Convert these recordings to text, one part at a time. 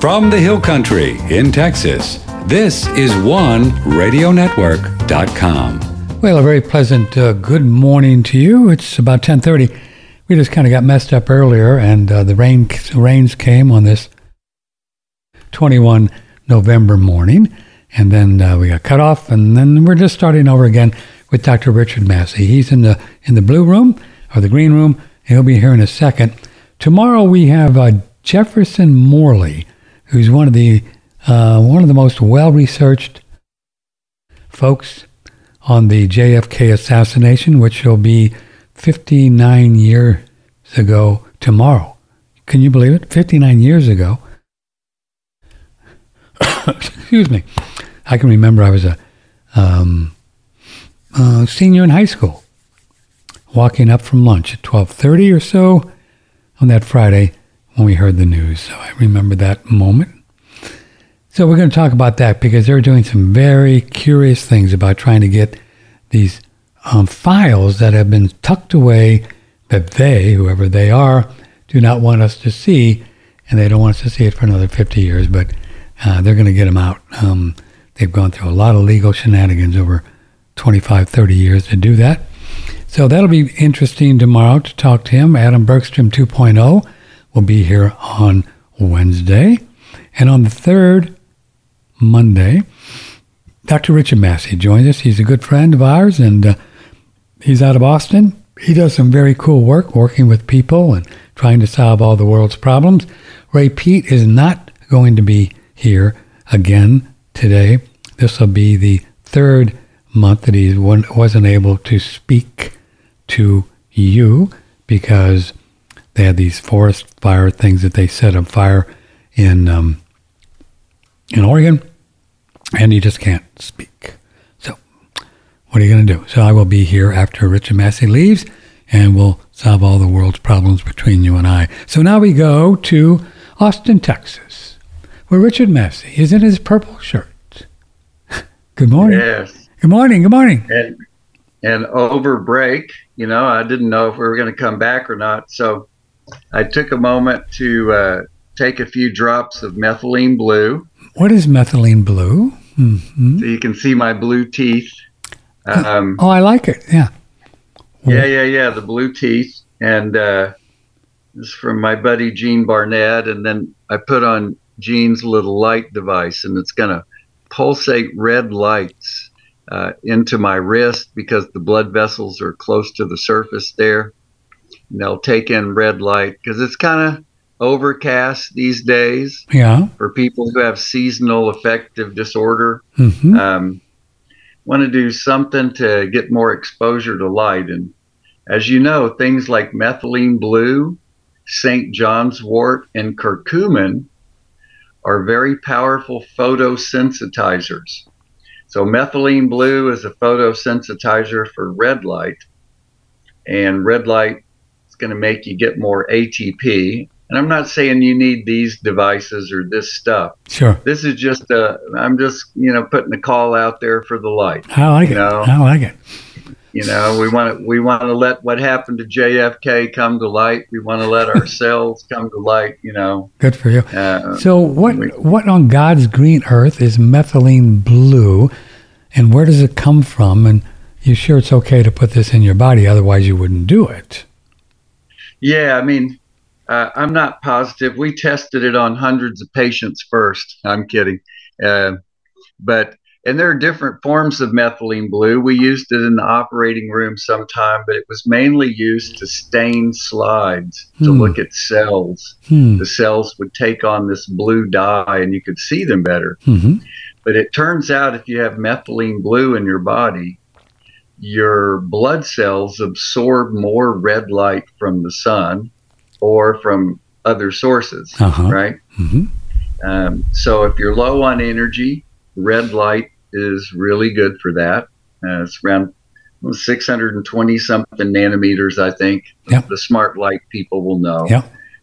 From the Hill Country in Texas, this is OneRadioNetwork.com. Well, a very pleasant uh, good morning to you. It's about 1030. We just kind of got messed up earlier, and uh, the rain rains came on this 21 November morning, and then uh, we got cut off, and then we're just starting over again with Dr. Richard Massey. He's in the in the blue room or the green room. He'll be here in a second. Tomorrow we have uh, Jefferson Morley who's one of the uh, one of the most well researched folks on the JFK assassination, which will be 59 years ago tomorrow. Can you believe it? 59 years ago. Excuse me. I can remember I was a um, uh, senior in high school, walking up from lunch at 12:30 or so on that Friday when we heard the news. So I remember that moment. So we're going to talk about that because they're doing some very curious things about trying to get these um, files that have been tucked away that they, whoever they are, do not want us to see, and they don't want us to see it for another 50 years, but uh, they're going to get them out. Um, they've gone through a lot of legal shenanigans over 25, 30 years to do that. So that'll be interesting tomorrow to talk to him. Adam Bergstrom 2.0 will be here on Wednesday. And on the 3rd, Monday, Dr. Richard Massey joins us. He's a good friend of ours and uh, he's out of Austin. He does some very cool work working with people and trying to solve all the world's problems. Ray Peat is not going to be here again today. This will be the third month that he wasn't able to speak to you because they had these forest fire things that they set on fire in um, in Oregon, and he just can't speak. So, what are you going to do? So, I will be here after Richard Massey leaves, and we'll solve all the world's problems between you and I. So now we go to Austin, Texas, where Richard Massey is in his purple shirt. Good morning. Yes. Good morning. Good morning. And and over break, you know, I didn't know if we were going to come back or not, so I took a moment to uh, take a few drops of methylene blue. What is methylene blue? Mm-hmm. So you can see my blue teeth. Um, oh, I like it. Yeah. Yeah, yeah, yeah. The blue teeth. And uh, this is from my buddy Gene Barnett. And then I put on Gene's little light device, and it's going to pulsate red lights uh, into my wrist because the blood vessels are close to the surface there they'll take in red light because it's kind of overcast these days. Yeah. For people who have seasonal affective disorder, mm-hmm. um, want to do something to get more exposure to light. And as you know, things like methylene blue, St. John's wort, and curcumin are very powerful photosensitizers. So methylene blue is a photosensitizer for red light, and red light going to make you get more ATP. And I'm not saying you need these devices or this stuff. Sure. This is just a, I'm just, you know, putting a call out there for the light. I like it. Know? I like it. You know, we want to, we want to let what happened to JFK come to light. We want to let ourselves come to light, you know. Good for you. Uh, so what, we, what on God's green earth is methylene blue and where does it come from? And you're sure it's okay to put this in your body? Otherwise you wouldn't do it. Yeah, I mean, uh, I'm not positive. We tested it on hundreds of patients first. I'm kidding. Uh, but, and there are different forms of methylene blue. We used it in the operating room sometime, but it was mainly used to stain slides hmm. to look at cells. Hmm. The cells would take on this blue dye and you could see them better. Mm-hmm. But it turns out if you have methylene blue in your body, your blood cells absorb more red light from the sun or from other sources, uh-huh. right? Mm-hmm. Um, so if you're low on energy, red light is really good for that. Uh, it's around 620 something nanometers, I think. Yep. The smart light people will know. Yeah.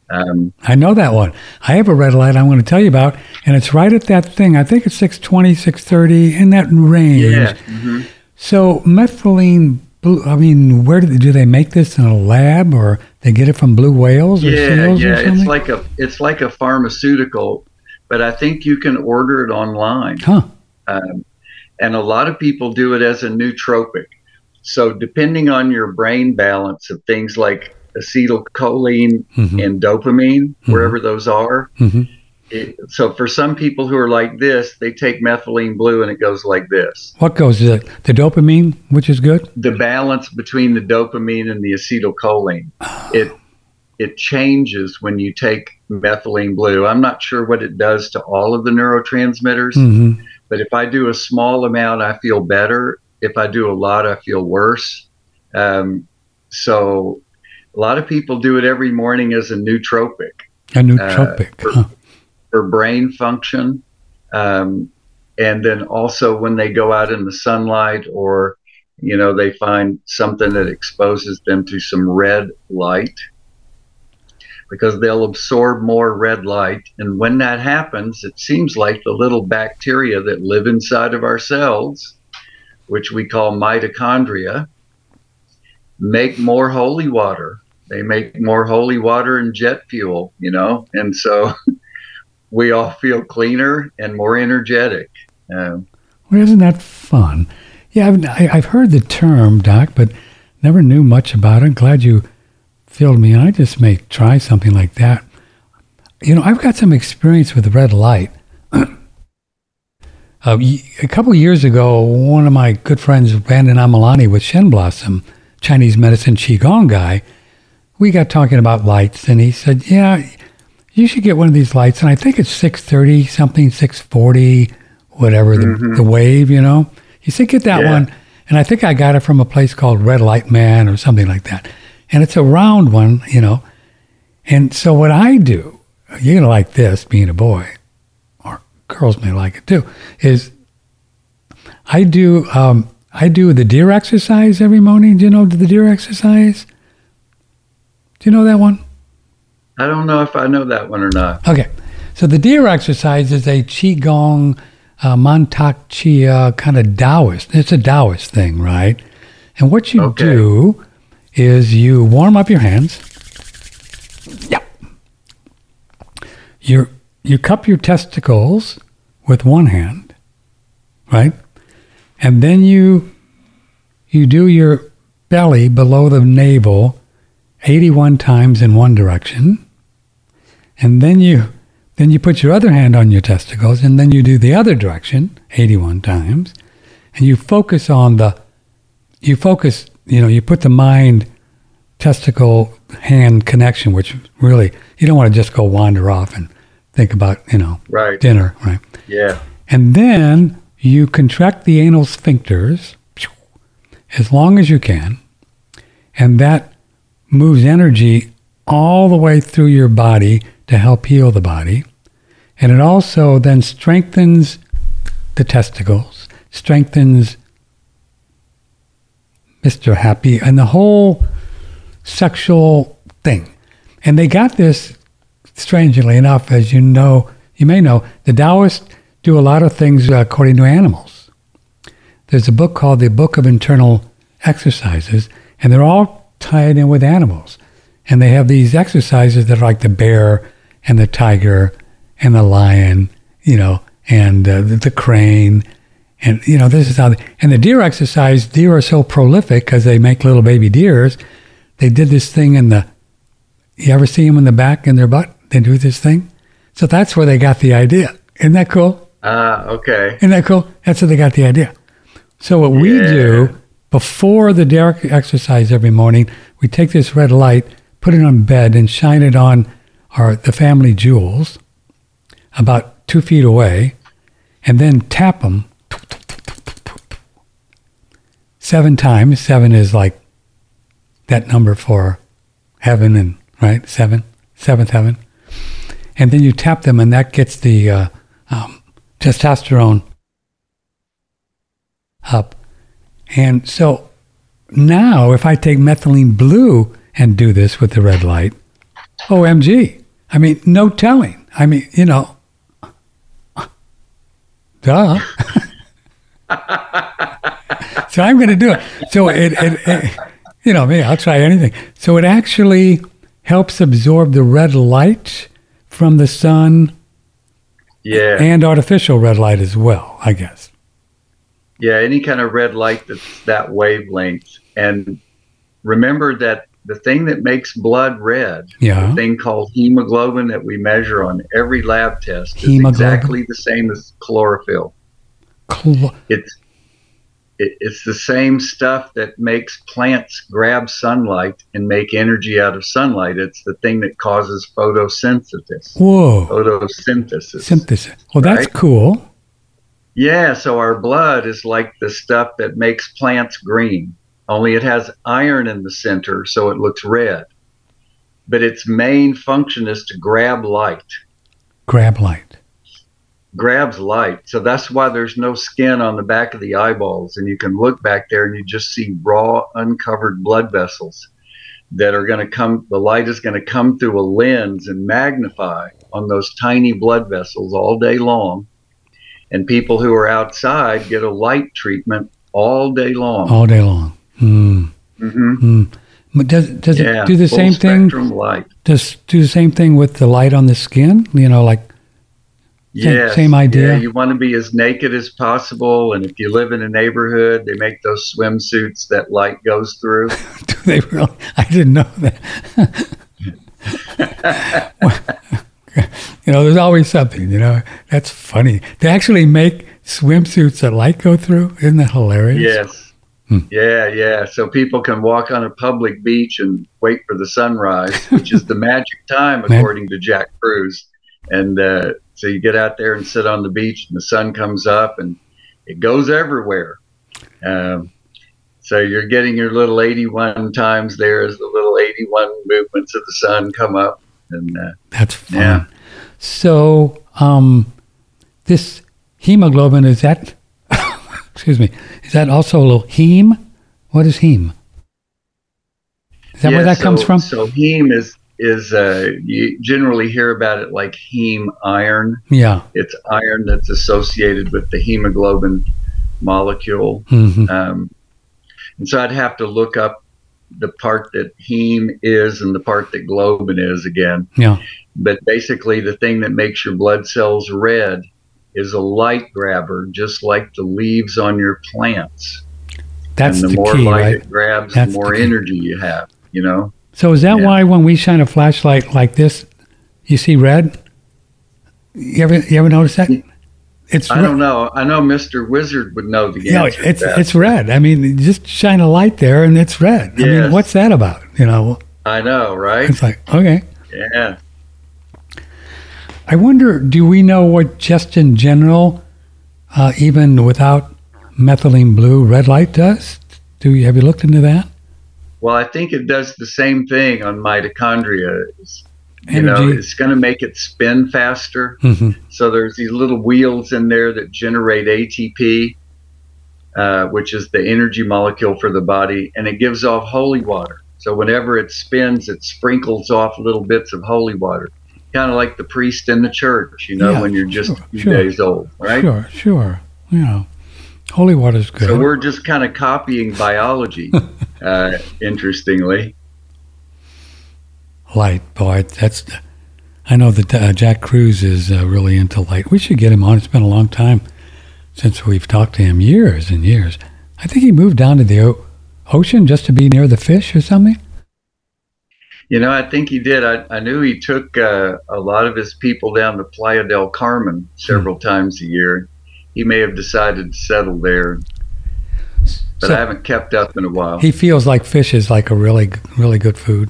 Um, I know that one. I have a red light I'm going to tell you about, and it's right at that thing. I think it's 620, 630, in that range. Yeah. Mm-hmm. So methylene blue. I mean, where do they, do they make this in a lab, or they get it from blue whales or yeah, seals yeah. or something? It's like a it's like a pharmaceutical. but I think you can order it online. Huh. Um, and a lot of people do it as a nootropic. So, depending on your brain balance of things like acetylcholine Mhm. and dopamine, wherever those are. hmm It, so, for some people who are like this, they take methylene blue and it goes like this. What goes the the dopamine, which is good. The balance between the dopamine and the acetylcholine, it it changes when you take methylene blue. I'm not sure what it does to all of the neurotransmitters. hmm But if I do a small amount, I feel better. If I do a lot, I feel worse. Um, so a lot of people do it every morning as a nootropic A nootropic. for- huh. For brain function. Um, and then also when they go out in the sunlight or, you know, they find something that exposes them to some red light because they'll absorb more red light. And when that happens, it seems like the little bacteria that live inside of our cells, which we call mitochondria, make more holy water. They make more holy water and jet fuel, you know? And so we all feel cleaner and more energetic. Um, Well, isn't that fun? Yeah, I've, I've heard the term, Doc, but never knew much about it. Glad you filled me in. I just may try something like that. You know, I've got some experience with red light. uh, a couple years ago, one of my good friends, Brandon Amalani with Shen Blossom, Chinese medicine Qigong guy, we got talking about lights, and he said, "Yeah, you should get one of these lights." And I think it's six thirty something, six forty, whatever the, the wave, you know. He said, "Get that Yeah. one," and I think I got it from a place called Red Light Man or something like that. And it's a round one, you know. And so what I do, you're gonna like this, being a boy, or girls may like it too, is I do um, I do the deer exercise every morning. Do you know the deer exercise? Do you know that one? I don't know if I know that one or not. Okay. So the deer exercise is a Qigong, uh, Mantak Chia kind of Taoist. It's a Taoist thing, right? And what you Okay. do is you warm up your hands. Yep. You you cup your testicles with one hand, right? And then you you do your belly below the navel 81 times in one direction and then you then you put your other hand on your testicles and then you do the other direction 81 times and you focus on the you focus you know you put the mind testicle hand connection which really you don't want to just go wander off and think about you know Right. dinner right Yeah. and then you contract the anal sphincters as long as you can. And that moves energy all the way through your body to help heal the body. And it also then strengthens the testicles, strengthens Mr. Happy, and the whole sexual thing. And they got this, strangely enough, as you know, you may know, the Taoists do a lot of things uh, according to animals. There's a book called the Book of Internal Exercises, and they're all tied in with animals. And they have these exercises that are like the bear and the tiger and the lion, you know, and uh, the, the crane. And, you know, this is how, they, and the deer exercise, deer are so prolific because they make little baby deers. They did this thing in the, you ever see them in the back in their butt? They do this thing. So that's where they got the idea. Isn't that cool? Ah, okay. Isn't that cool? That's how they got the idea. So what we do before the deer exercise every morning, we take this red light, put it on bed, and shine it on our the family jewels, about two feet away, and then tap them seven times. Seven is like that number for heaven and right seven, seventh heaven, and then you tap them, and that gets the uh, um, testosterone up. And so now, if I take methylene blue and do this with the red light, OMG. I mean, no telling. I mean, you know, duh. so I'm going to do it. So it, it, it, you know, me, I'll try anything. So it actually helps absorb the red light from the sun Yeah. And artificial red light as well, I guess. Yeah, any kind of red light that's that wavelength. And remember that the thing that makes blood red, Yeah. the thing called hemoglobin that we measure on every lab test, is exactly the same as chlorophyll. Cl- It's it, it's the same stuff that makes plants grab sunlight and make energy out of sunlight. It's the thing that causes photosynthesis. Whoa. Photosynthesis. Synthesis. Well, that's Right. cool. Yeah, so our blood is like the stuff that makes plants green, only it has iron in the center, so it looks red. But its main function is to grab light, Grab light. grabs light. So that's why there's no skin on the back of the eyeballs, and you can look back there and you just see raw, uncovered blood vessels that are going to come. The light is going to come through a lens and magnify on those tiny blood vessels all day long. And people who are outside get a light treatment all day long. all day long. Mm. hmm Mm. But does does Yeah, it do the same thing? spectrum light. Does do the same thing with the light on the skin? You know, like Yes, same idea? Yeah, you want to be as naked as possible, and if you live in a neighborhood, they make those swimsuits that light goes through. do they really? I didn't know that. you know, there's always something. You know, that's funny. They actually make swimsuits that light go through. Isn't that hilarious? Yes. Hmm. Yeah, yeah. So people can walk on a public beach and wait for the sunrise, which is the magic time, according to Jack Kruse. And uh, so you get out there and sit on the beach, and the sun comes up, and it goes everywhere. Um, so you're getting your little 81 times there as the little 81 movements of the sun come up. And uh, That's fun. Yeah. So, um, this hemoglobin is that? Excuse me. Is that also a little heme? What is heme? Is that where Yeah, that comes so- from? So heme is is uh, you generally hear about it like heme iron. yeah. It's iron that's associated with the hemoglobin molecule. hmm Um, and so I'd have to look up the part that heme is and the part that globin is again. Yeah. But basically, the thing that makes your blood cells red is a light grabber, just like the leaves on your plants. That's and the, the, more key, light right? it grabs, That's the the more key. energy you have. You know. So is that Yeah. why when we shine a flashlight like this, you see red? You ever you ever notice that? It's I red. don't know. I know Mr. Wizard would know the answer. to it's it's red. I mean, just shine a light there and it's red. I mean, what's that about? You know, I know, right? it's like okay. Yeah. I wonder, do we know what just in general, uh, even without methylene blue, red light does? Do you have you looked into that? Well, I think it does the same thing on mitochondria. It's, you know, it's going to make it spin faster. hmm So there's these little wheels in there that generate ATP, uh, which is the energy molecule for the body, and it gives off holy water. So whenever it spins, it sprinkles off little bits of holy water, kind of like the priest in the church, you know, Yeah, when you're just sure, a few sure. days old, right? Sure, sure. You know, holy water's good. So we're just kind of copying biology, uh, interestingly. light, boy, that's. I know that uh, Jack Kruse is uh, really into light. We should get him on. It's been a long time since we've talked to him, years and years. I think he moved down to the o- ocean just to be near the fish or something. You know, I think he did. I, I knew he took uh, a lot of his people down to Playa del Carmen several times a year. He may have decided to settle there, but So- I haven't kept up in a while. He feels like fish is like a really, really good food.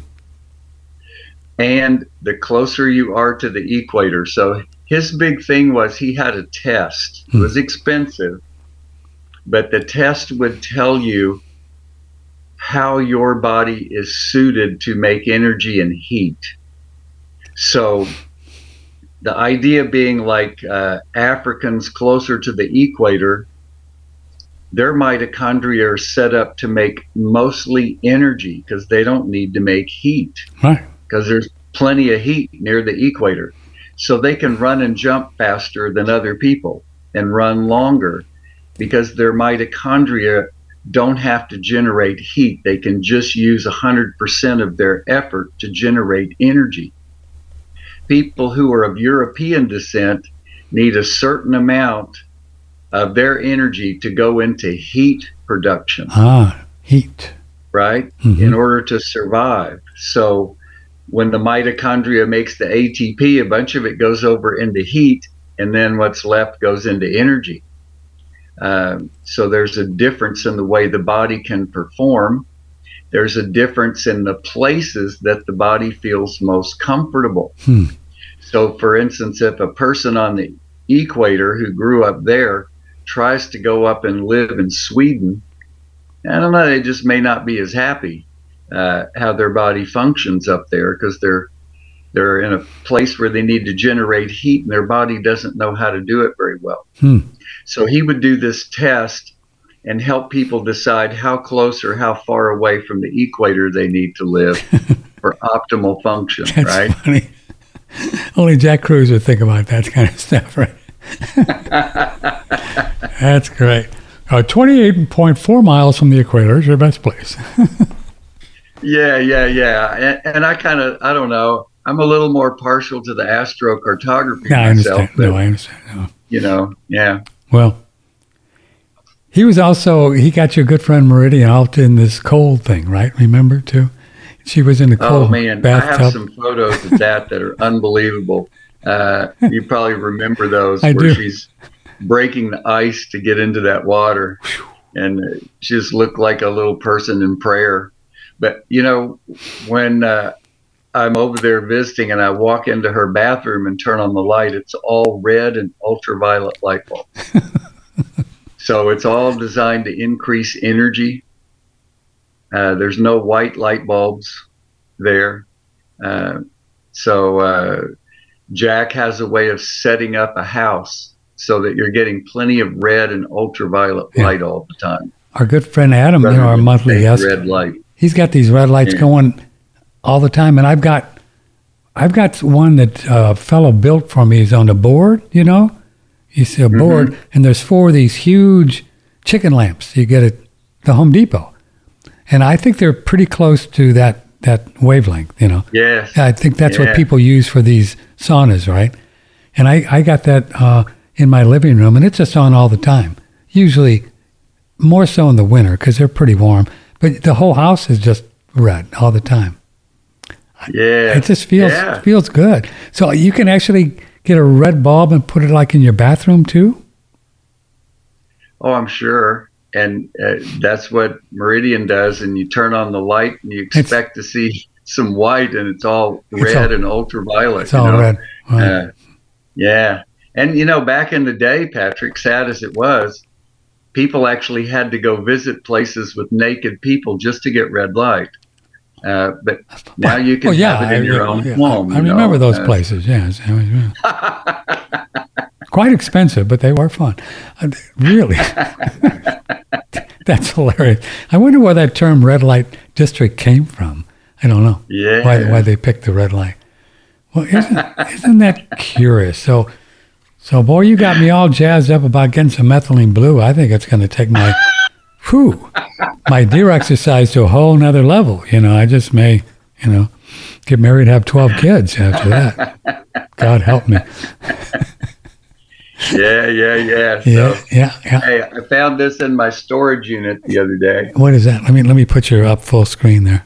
and the closer you are to the equator. So his big thing was he had a test. It was expensive, but the test would tell you how your body is suited to make energy and heat. So the idea being like uh, Africans closer to the equator, their mitochondria are set up to make mostly energy because they don't need to make heat Right. because there's plenty of heat near the equator. So they can run and jump faster than other people and run longer because their mitochondria don't have to generate heat. They can just use 100% of their effort to generate energy. People who are of European descent need a certain amount of their energy to go into heat production. Ah, heat. Right? Mm-hmm. In order to survive. So when the mitochondria makes the ATP, a bunch of it goes over into heat, and then what's left goes into energy. Um, so there's a difference in the way the body can perform. There's a difference in the places that the body feels most comfortable. Hmm. So, for instance, if a person on the equator who grew up there tries to go up and live in Sweden, I don't know, they just may not be as happy uh, how their body functions up there because they're they're in a place where they need to generate heat and their body doesn't know how to do it very well. Hmm. So he would do this test and help people decide how close or how far away from the equator they need to live for optimal function, That's right? Funny. Only Jack Kruse would think about that kind of stuff, right? That's great. Uh, 28.4 miles from the equator is your best place. yeah, yeah, yeah. And, and I kind of, I don't know, I'm a little more partial to the astrocartography yeah, myself. I understand. But, no, I understand. No. You know, yeah. Well, he was also, he got your good friend Meridian out in this cold thing, right? Remember, too? She was in the oh, cold Oh, man. bathtub. I have some photos of that that are unbelievable. Uh, you probably remember those I where do. she's breaking the ice to get into that water. And she just looked like a little person in prayer. But, you know, when uh, I'm over there visiting and I walk into her bathroom and turn on the light, it's all red and ultraviolet light bulbs. so it's all designed to increase energy. Uh, there's no white light bulbs there. Uh, so uh, Jack has a way of setting up a house so that you're getting plenty of red and ultraviolet Yeah. light all the time. Our good friend Adam, you know, our monthly guest, red light. he's got these red lights Yeah. going all the time, and I've got, I've got one that a fellow built for me. He's on the board, you know. You see a Mm-hmm. board, and there's four of these huge chicken lamps you get at the Home Depot, and I think they're pretty close to that that wavelength, you know. Yes. I think that's what people use for these saunas, right? And I, I got that uh, in my living room, and it's just on all the time. Usually, more so in the winter because they're pretty warm. But the whole house is just red all the time. Yeah. It just feels Yeah. feels good. So you can actually get a red bulb and put it like in your bathroom too. Oh, I'm sure. And uh, that's what Meridian does. And you turn on the light and you expect to see some white, and it's all It's red all- and ultraviolet. It's you all know? red. Wow. Uh, yeah. And, you know, back in the day, Patrick, sad as it was, people actually had to go visit places with naked people just to get red light. Uh, but now you can Well, yeah, have it in I, your own yeah, home. I you remember know? those Uh, places. Yes, It was, yeah. quite expensive, but they were fun. Uh, Really, that's hilarious. I wonder where that term "red light district" came from. I don't know Yeah. why why they picked the red light. Well, isn't isn't that curious? So, so boy, you got me all jazzed up about getting some methylene blue. I think it's going to take my, whew, my deer exercise to a whole nother level. You know, I just may, you know, get married, have twelve kids after that. God help me. Yeah, yeah, yeah. So, Yeah, yeah, yeah. hey, I found this in my storage unit the other day. What is that? Let me let me put you up full screen there.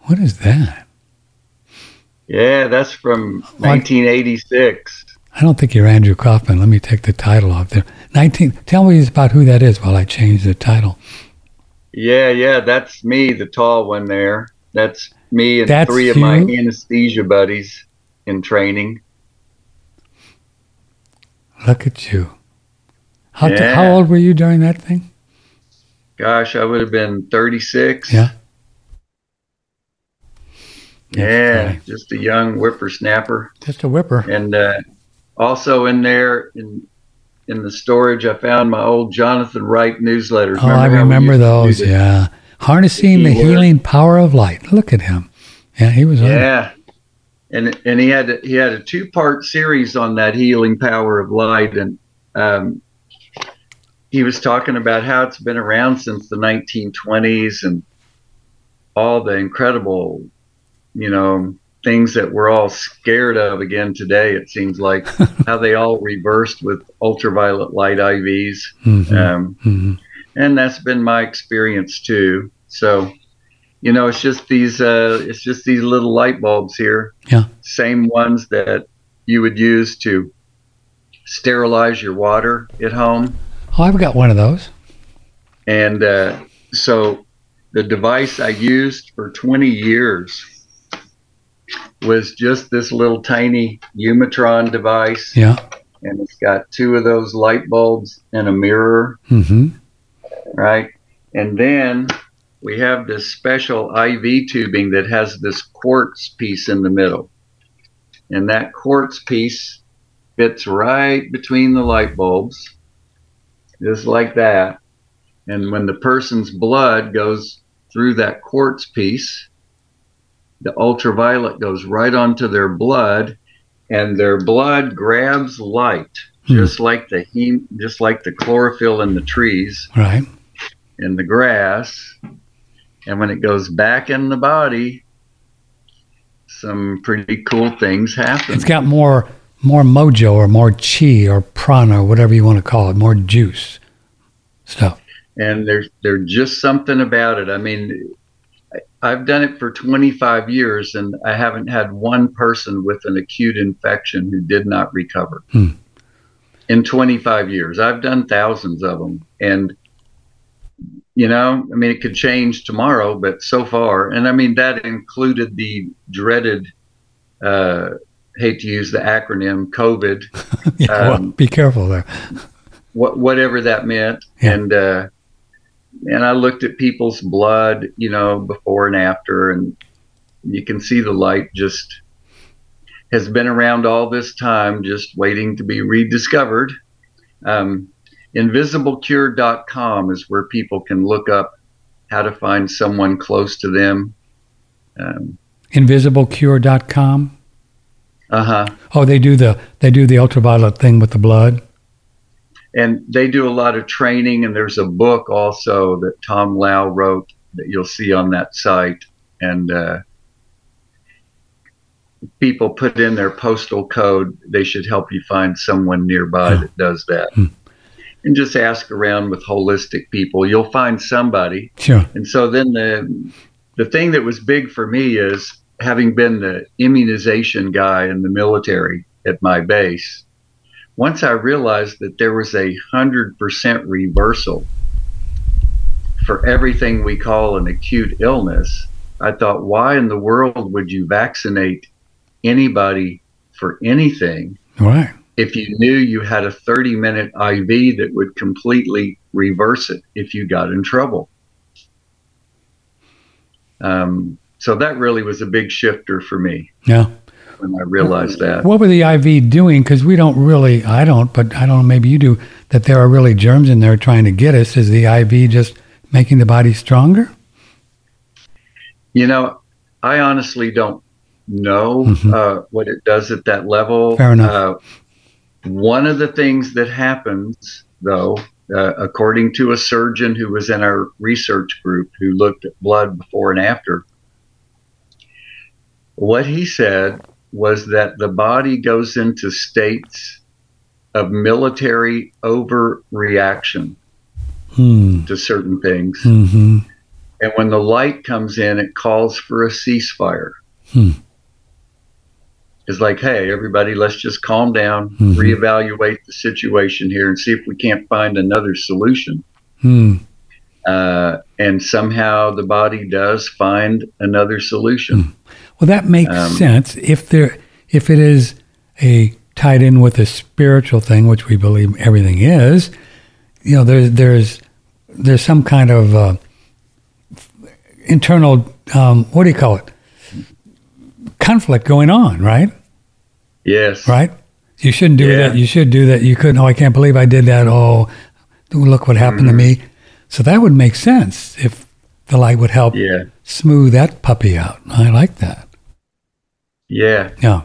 What is that? Yeah, that's from 1986. I don't think you're Andrew Kaufman. Let me take the title off there. Nineteen. Tell me about who that is while I change the title. Yeah, yeah, that's me, the tall one there. That's me and That's three of my anesthesia buddies in training. Look at you. How, t- Yeah. how old were you during that thing? Gosh, I would have been 36. Yeah. Yeah, funny. just a young whippersnapper. Just a whipper. And uh, also in there in in the storage, I found my old Jonathan Wright newsletters. Oh, I remember to do those. Yeah. Harnessing the keyword. healing power of light. Look at him. Yeah, he was on. Yeah. And and he had he had a two part series on that healing power of light, and um, he was talking about how it's been around since the 1920s and all the incredible, you know, things that we're all scared of again today. It seems like how they all reversed with ultraviolet light IVs, Mhm. um, Mhm. and that's been my experience too. So, you know, it's just these uh, it's just these little light bulbs here. Yeah. Same ones that you would use to sterilize your water at home. Oh, I've got one of those. And uh, so the device I used for 20 years was just this little tiny Umatron device. Yeah. And it's got two of those light bulbs and a mirror, hmm right? And then we have this special IV tubing that has this quartz piece in the middle. And that quartz piece fits right between the light bulbs, just like that. And when the person's blood goes through that quartz piece, the ultraviolet goes right onto their blood, and their blood grabs light, Hmm. just like the hem- just like the chlorophyll in the trees Right. in the grass. And when it goes back in the body, some pretty cool things happen. It's got more more mojo or more chi or prana or whatever you want to call it, more juice stuff. and there's there's just something about it. I mean, I've done it for 25 years, and I haven't had one person with an acute infection who did not recover. Hmm. In 25 years, I've done thousands of them, and you know, I mean, it could change tomorrow, but so far, and I mean that included the dreaded. Uh, hate to use the acronym COVID, yeah, well, Um, be careful there. what whatever that meant Yeah. and uh and I looked at people's blood, you know, before and after and you can see the light just has been around all this time just waiting to be rediscovered. Um invisiblecure.com is where people can look up how to find someone close to them. Um, Invisiblecure.com. uh-huh. Oh, they do the they do the ultraviolet thing with the blood. And they do a lot of training and there's a book also that tom lau wrote that you'll see on that site and uh, people put in their postal code they should help you find someone nearby that does that Hmm. and just ask around with holistic people you'll find somebody Sure. and so then the the thing that was big for me is having been the immunization guy in the military at my base. Once I realized that there was a hundred percent reversal for everything we call an acute illness, I thought, why in the world would you vaccinate anybody for anything right. if you knew you had a 30 minute IV that would completely reverse it if you got in trouble. Um, so that really was a big shifter for me Yeah. When I realized that. What were the IV doing? Because we don't really, I don't, but I don't know, maybe you do, that there are really germs in there trying to get us. Is the IV just making the body stronger? You know, I honestly don't know Mhm. uh, what it does at that level. Fair enough. Uh, one of the things that happens, though, uh, according to a surgeon who was in our research group who looked at blood before and after, what he said was that the body goes into states of military overreaction Hmm. to certain things. hmm And when the light comes in, it calls for a ceasefire. Hmm. It's like, hey, everybody, let's just calm down, Mhm. reevaluate the situation here, and see if we can't find another solution. Hmm. Uh, and somehow the body does find another solution. Well, that makes Um, sense if there, if it is a tied in with a spiritual thing, which we believe everything is. You know, there's there's there's some kind of uh, internal um, what do you call it? Conflict going on, right? Yes. Right? You shouldn't do Yeah. that. You should do that. You couldn't. Oh, I can't believe I did that. Oh, look what happened Mm-hmm. to me. So that would make sense if the light would help Yeah. smooth that puppy out. I like that. Yeah. Yeah.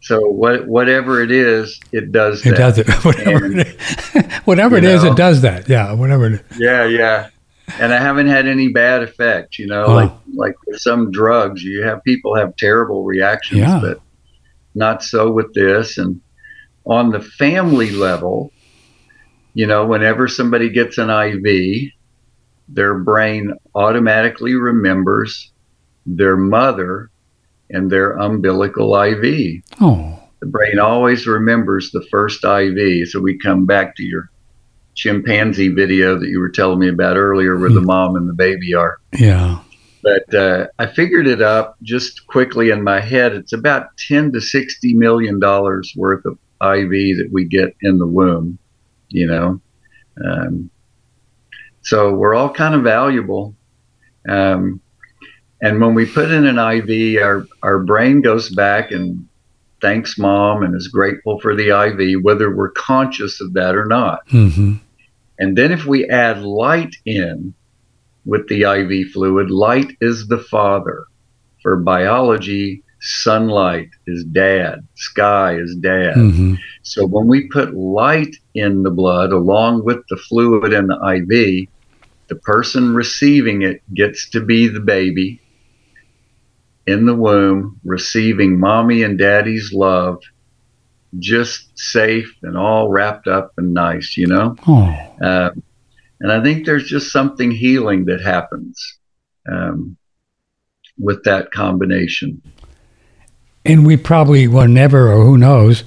So what, whatever it is, it does It that. does it. Whatever And, it is. whatever it is, it does that. Yeah, whatever it is. Yeah, yeah. and I haven't had any bad effects. You know, Wow. like like with some drugs, you have people have terrible reactions, Yeah. but not so with this. And on the family level, you know, whenever somebody gets an IV, their brain automatically remembers their mother and their umbilical IV. Oh, The brain always remembers the first IV. So we come back to your chimpanzee video that you were telling me about earlier, where the mom and the baby are. yeah. But uh, I figured it up just quickly in my head. It's about ten to sixty million dollars worth of IV that we get in the womb. You know, um, so we're all kind of valuable. Um, and when we put in an IV, our our brain goes back and thanks mom and is grateful for the IV, whether we're conscious of that or not. hmm And then if we add light in with the IV fluid, light is the father. For biology, sunlight is dad, sky is dad. hmm So when we put light in the blood along with the fluid in the IV, the person receiving it gets to be the baby in the womb, receiving mommy and daddy's love, just safe and all wrapped up and nice, you know? Oh, Um, and I think there's just something healing that happens um, with that combination. and we probably will never, or who knows,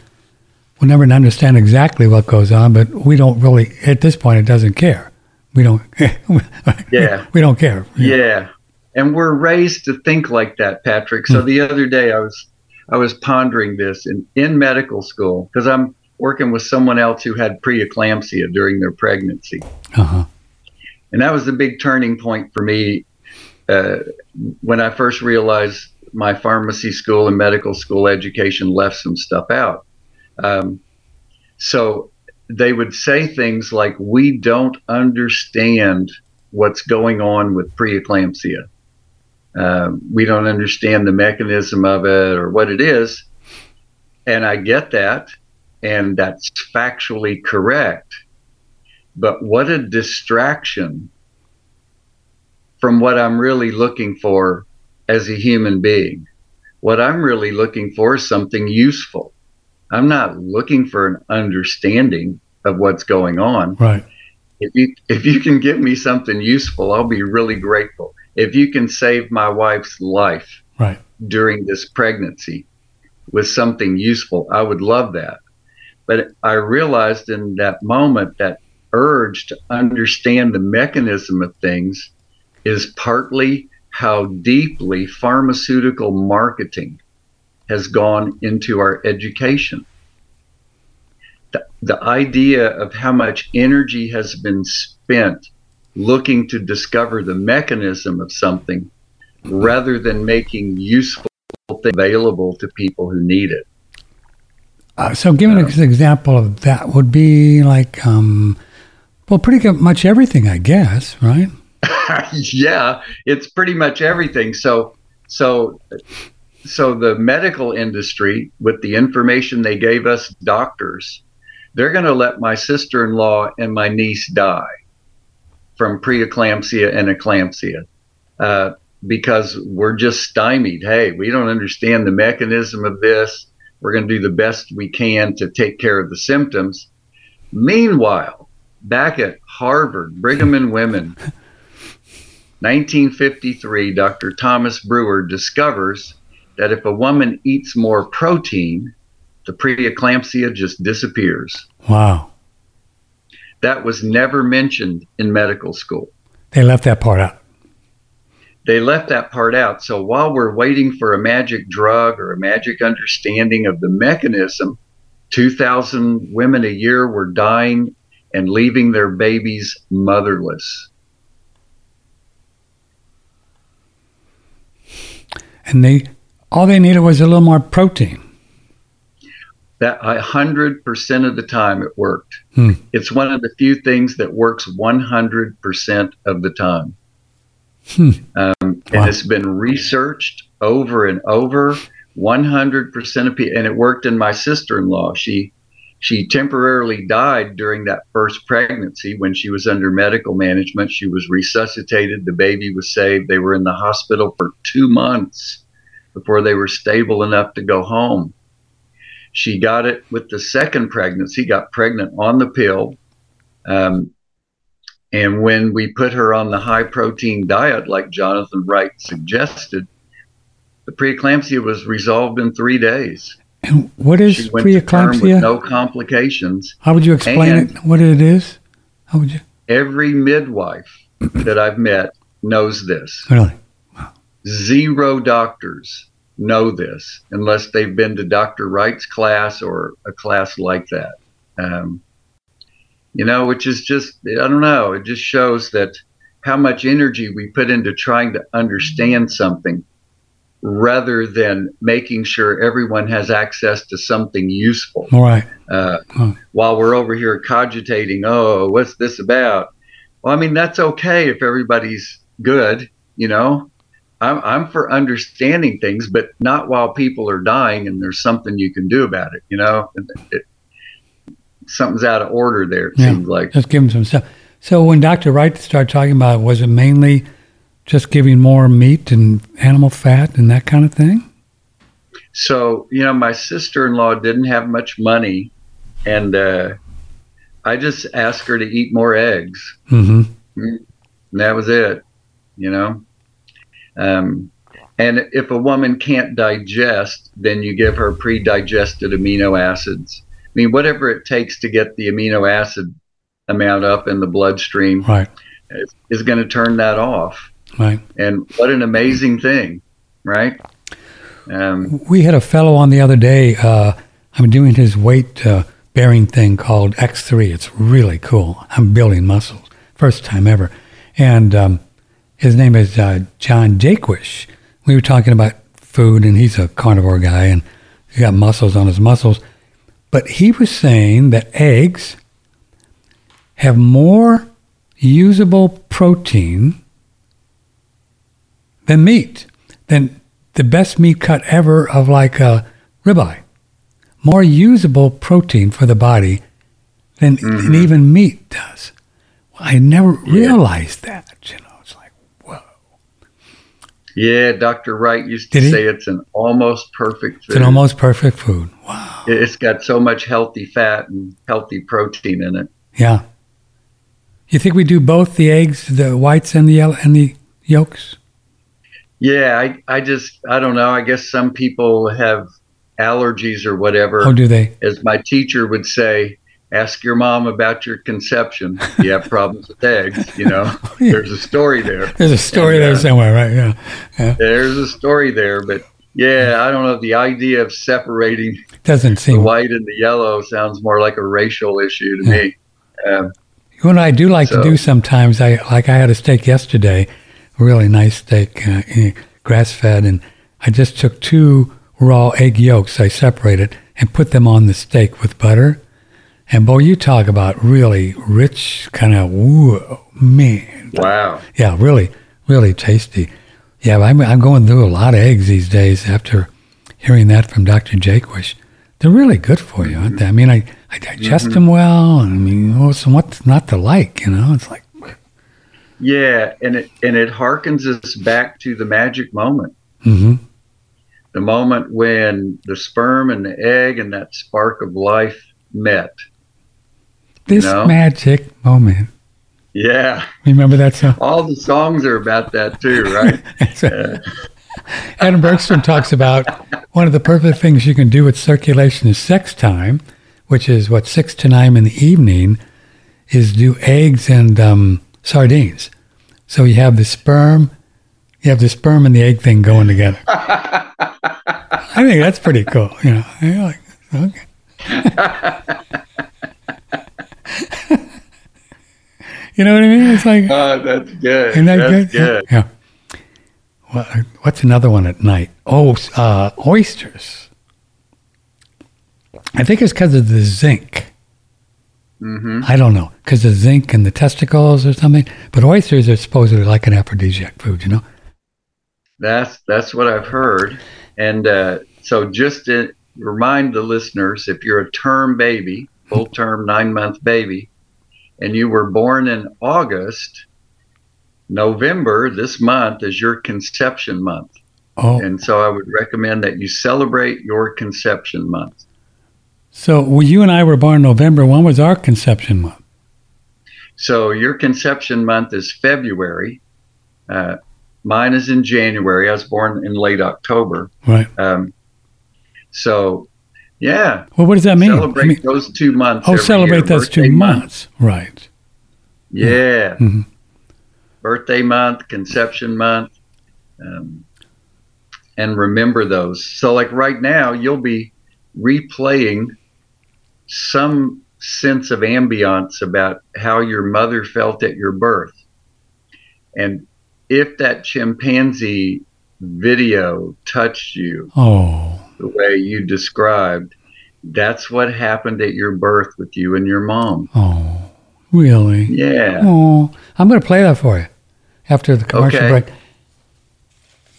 we'll never understand exactly what goes on, but we don't really, at this point, it doesn't care. We don't, Yeah. we don't care. Yeah. And we're raised to think like that, Patrick. So the other day I was I was pondering this in, in medical school because I'm working with someone else who had preeclampsia during their pregnancy. Uh-huh. And that was a big turning point for me uh, when I first realized my pharmacy school and medical school education left some stuff out. Um, so they would say things like, We don't understand what's going on with preeclampsia. Um, we don't understand the mechanism of it or what it is. And I get that. And that's factually correct. But what a distraction from what I'm really looking for as a human being. What I'm really looking for is something useful. I'm not looking for an understanding of what's going on. Right. If you if you can give me something useful, I'll be really grateful. If you can save my wife's life Right. during this pregnancy with something useful, I would love that. But I realized in that moment that urge to understand the mechanism of things is partly how deeply pharmaceutical marketing has gone into our education. The, the idea of how much energy has been spent looking to discover the mechanism of something rather than making useful things available to people who need it. Uh, so, give an example of that would be like, um, well, pretty much everything, I guess, right? yeah, it's pretty much everything. So, so, so the medical industry, with the information they gave us doctors, they're going to let my sister-in-law and my niece die from preeclampsia and eclampsia uh, because we're just stymied. Hey, we don't understand the mechanism of this. We're going to do the best we can to take care of the symptoms. Meanwhile, back at Harvard, Brigham and Women, 1953, Dr. Thomas Brewer discovers that if a woman eats more protein, the preeclampsia just disappears. Wow. That was never mentioned in medical school. They left that part out. They left that part out. So while we're waiting for a magic drug or a magic understanding of the mechanism, 2,000 women a year were dying and leaving their babies motherless. And they, all they needed was a little more protein. That a hundred percent of the time it worked. Hmm. It's one of the few things that works one hundred percent of the time. Hmm. Um, Wow. And it's been researched over and over. One hundred percent of people, and it worked in my sister-in-law. She she temporarily died during that first pregnancy when she was under medical management. She was resuscitated. The baby was saved. They were in the hospital for two months before they were stable enough to go home. She got it with the second pregnancy, got pregnant on the pill. Um, and when we put her on the high protein diet, like Jonathan Wright suggested, the preeclampsia was resolved in three days. And what is She went to term preeclampsia? no complications. How would you explain And- it? What it is? How would you? Every midwife that I've met knows this. Really? Wow. Zero doctors know this unless they've been to Dr. Wright's class or a class like that. Um, you know, which is just, I don't know, it just shows that how much energy we put into trying to understand something rather than making sure everyone has access to something useful. All right. Uh, Hmm. while we're over here cogitating, oh, what's this about? Well, I mean, that's okay if everybody's good, you know. I'm, I'm for understanding things, but not while people are dying and there's something you can do about it, you know. It, it, something's out of order there, it Yeah. seems like. Just give them some stuff. So when Dr. Wright started talking about it, was it mainly just giving more meat and animal fat and that kind of thing? So, you know, my sister in law didn't have much money, and uh, I just asked her to eat more eggs. Mm-hmm. And that was it, you know. Um, and if a woman can't digest, then you give her pre-digested amino acids. I mean, whatever it takes to get the amino acid amount up in the bloodstream Right. is, is going to turn that off. Right. And what an amazing thing, right? Um, We had a fellow on the other day. Uh, I'm doing his weight uh, bearing thing called X3. It's really cool. I'm building muscles, first time ever. And um, his name is uh, John Jaquish. We were talking about food, and he's a carnivore guy, and he got muscles on his muscles. But he was saying that eggs have more usable protein than meat, than the best meat cut ever of like a ribeye. More usable protein for the body than, than even meat does. I never realized that. You know, it's like, whoa. Yeah, Dr. Wright used to say it's an almost perfect food. It's an almost perfect food. Wow. it's got so much healthy fat and healthy protein in it. Yeah. You think we do both the eggs, the whites and the yellow and the yolks? Yeah, I, I just, I don't know. I guess some people have allergies or whatever. Or do they? As my teacher would say, ask your mom about your conception. You have problems with eggs, you know. There's a story there. There's a story And, there uh, somewhere, right? Yeah. Yeah. There's a story there, but yeah, I don't know. The idea of separating Doesn't seem the white and the yellow sounds more like a racial issue to Yeah. me. Um, What I do like to do sometimes, I like I had a steak yesterday, a really nice steak, uh, grass fed, and I just took two raw egg yolks, I separated and put them on the steak with butter. And boy, you talk about really rich, kind of whoa, man. wow. Yeah, really, really tasty. Yeah, I'm, I'm going through a lot of eggs these days after hearing that from Dr. Jaquish. They're really good for you, aren't they? I mean, I, I digest them well. and I mean, what's, what's not to like, you know? It's like, Yeah, and it and it harkens us back to the magic moment. hmm the moment when the sperm and the egg and that spark of life met. This know? magic moment. Yeah, Remember that song? all the songs are about that too, right? Uh, Adam Bergstrom talks about one of the perfect things you can do with circulation is sex time, which is what six to nine in the evening, is do eggs and um, sardines. So you have the sperm, you have the sperm and the egg thing going together. I think that's pretty cool. You know, You're like okay. You know what I mean? It's like oh, that's good. Isn't that that's good? good. Yeah. What, what's another one at night? Oh, uh, oysters. I think it's because of the zinc. hmm I don't know, because the zinc in the testicles or something. But oysters are supposedly like an aphrodisiac food, you know? That's that's what I've heard. And uh, so, just to remind the listeners, if you're a term baby, full term nine month baby, and you were born in August, November this month is your conception month. Oh, And so I would recommend that you celebrate your conception month. so well, you and I were born in November. When was our conception month? So your conception month is February. Uh, mine is in January. I was born in late October. Right. Um, so, yeah, Well, what does that mean? celebrate I mean, those two months. oh, celebrate year. those two Birthday month. months. Right. Yeah. Mhm. Birthday month, conception month. Um, and remember those. So, like right now, you'll be replaying some sense of ambiance about how your mother felt at your birth. And if that chimpanzee video touched you Oh, the way you described, that's what happened at your birth with you and your mom. oh, really? Yeah. Oh, I'm going to play that for you after the commercial Okay. break.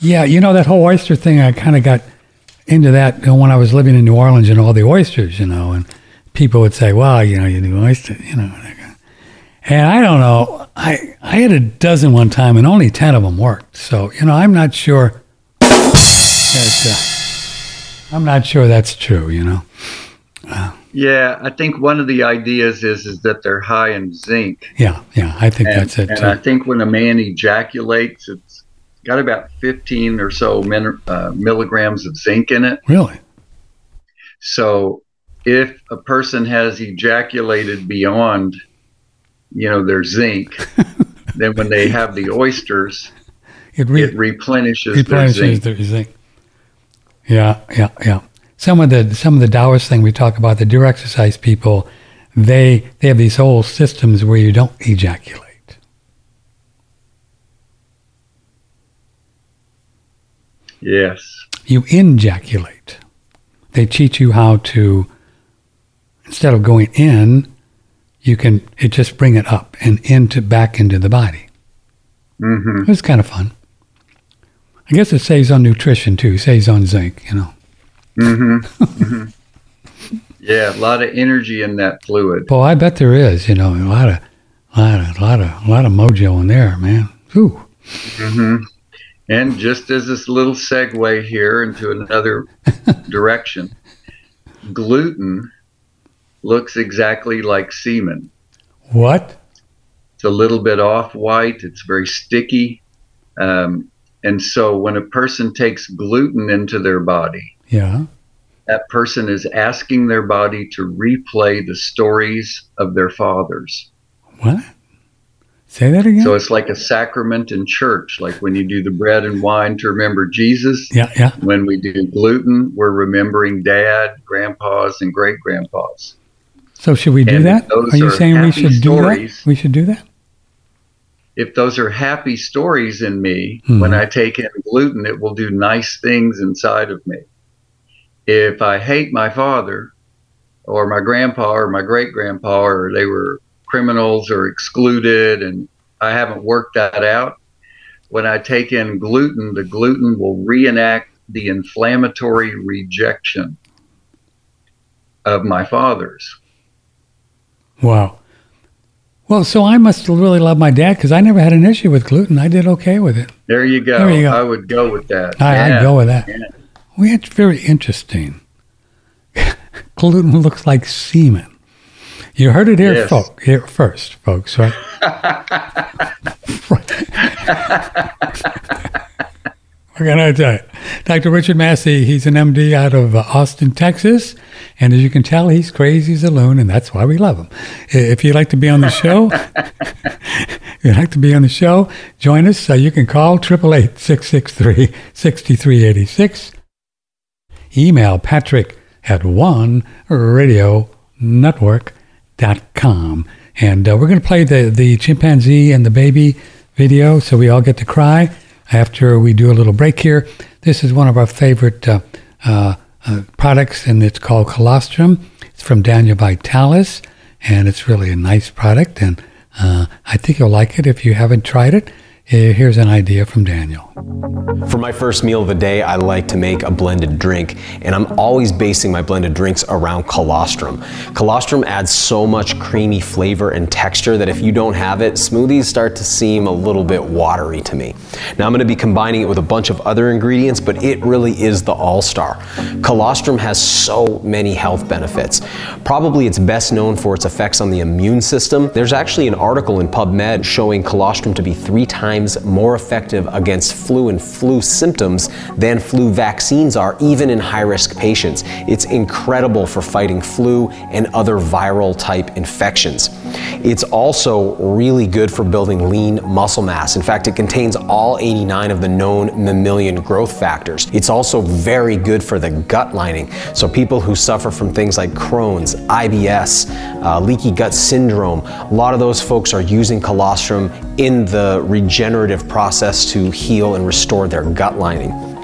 Yeah, you know that whole oyster thing. I kind of got into that you know, when I was living in New Orleans and all the oysters, you know, and people would say, "Well, you know, you do oyster," you know. and I And I don't know. I I had a dozen one time, and only ten of them worked. So you know, I'm not sure. That, uh, I'm not sure that's true. You know. Yeah, I think one of the ideas is is that they're high in zinc. Yeah, yeah. I think And, that's it and too. I think when a man ejaculates, it's got about 15 or so min, uh, milligrams of zinc in it. really. So if a person has ejaculated beyond, you know, their zinc, then when they have the oysters, It, re- it replenishes, replenishes their zinc. their zinc. Yeah, yeah, yeah. Some of the some of the Taoist thing we talk about, the do exercise people, they they have these whole systems where you don't ejaculate. Yes. You injaculate. They teach you how to instead of going in, you can it just bring it up and into back into the body. Mm-hmm. It's kind of fun. I guess it saves on nutrition too, saves on zinc, you know. hmm hmm Yeah, a lot of energy in that fluid. Well, I bet there is. You know, a lot of, lot of, lot of, lot of mojo in there, man. Ooh. Mm-hmm. And just as this little segue here into another direction, gluten looks exactly like semen. What? It's a little bit off white, it's very sticky. Um, and so when a person takes gluten into their body, Yeah. that person is asking their body to replay the stories of their fathers. What? Say that again. So it's like a sacrament in church, like when you do the bread and wine to remember Jesus. yeah, yeah. When we do gluten, we're remembering dad, grandpas, and great grandpas. So should we do And that? Are you are saying we should do stories. that? We should do that. If those are happy stories in me, Mhm. when I take in gluten, it will do nice things inside of me. If I hate my father or my grandpa or my great grandpa or they were criminals or excluded and I haven't worked that out, when I take in gluten, the gluten will reenact the inflammatory rejection of my fathers. Wow. Well, so I must really love my dad because I never had an issue with gluten. I did okay with it. There you go. There you go. I would go with that. I, Yeah. I'd go with that. Yeah. Well, it's very interesting. gluten looks like semen. You heard it here, Yes. folk, here first, folks, right? What can I tell you? Dr. Richard Massey, he's an MD out of uh, Austin, Texas. And as you can tell, he's crazy as a loon, and that's why we love him. If you'd like to be on the show, if you'd like to be on the show, join us. Uh, you can call 888 663 6386. Email patrick at one radio network.com. And uh, we're going to play the, the chimpanzee and the baby video so we all get to cry after we do a little break here. This is one of our favorite uh, uh, uh, products, and it's called Colostrum. It's from Daniel Vitalis, and it's really a nice product, and uh, I think you'll like it if you haven't tried it. Here's an idea from Daniel. For my first meal of the day, I like to make a blended drink, and I'm always basing my blended drinks around colostrum. Colostrum adds so much creamy flavor and texture that if you don't have it, smoothies start to seem a little bit watery to me. Now I'm going to be combining it with a bunch of other ingredients, but it really is the all-star. Colostrum has so many health benefits. Probably it's best known for its effects on the immune system. There's actually an article in PubMed showing colostrum to be three times times more effective against flu and flu symptoms than flu vaccines are, even in high risk patients. It's incredible for fighting flu and other viral type infections. It's also really good for building lean muscle mass. In fact, it contains all 89 of the known mammalian growth factors. It's also very good for the gut lining. So, people who suffer from things like Crohn's, IBS, uh, leaky gut syndrome, a lot of those folks are using colostrum in the regenerative process to heal and restore their gut lining.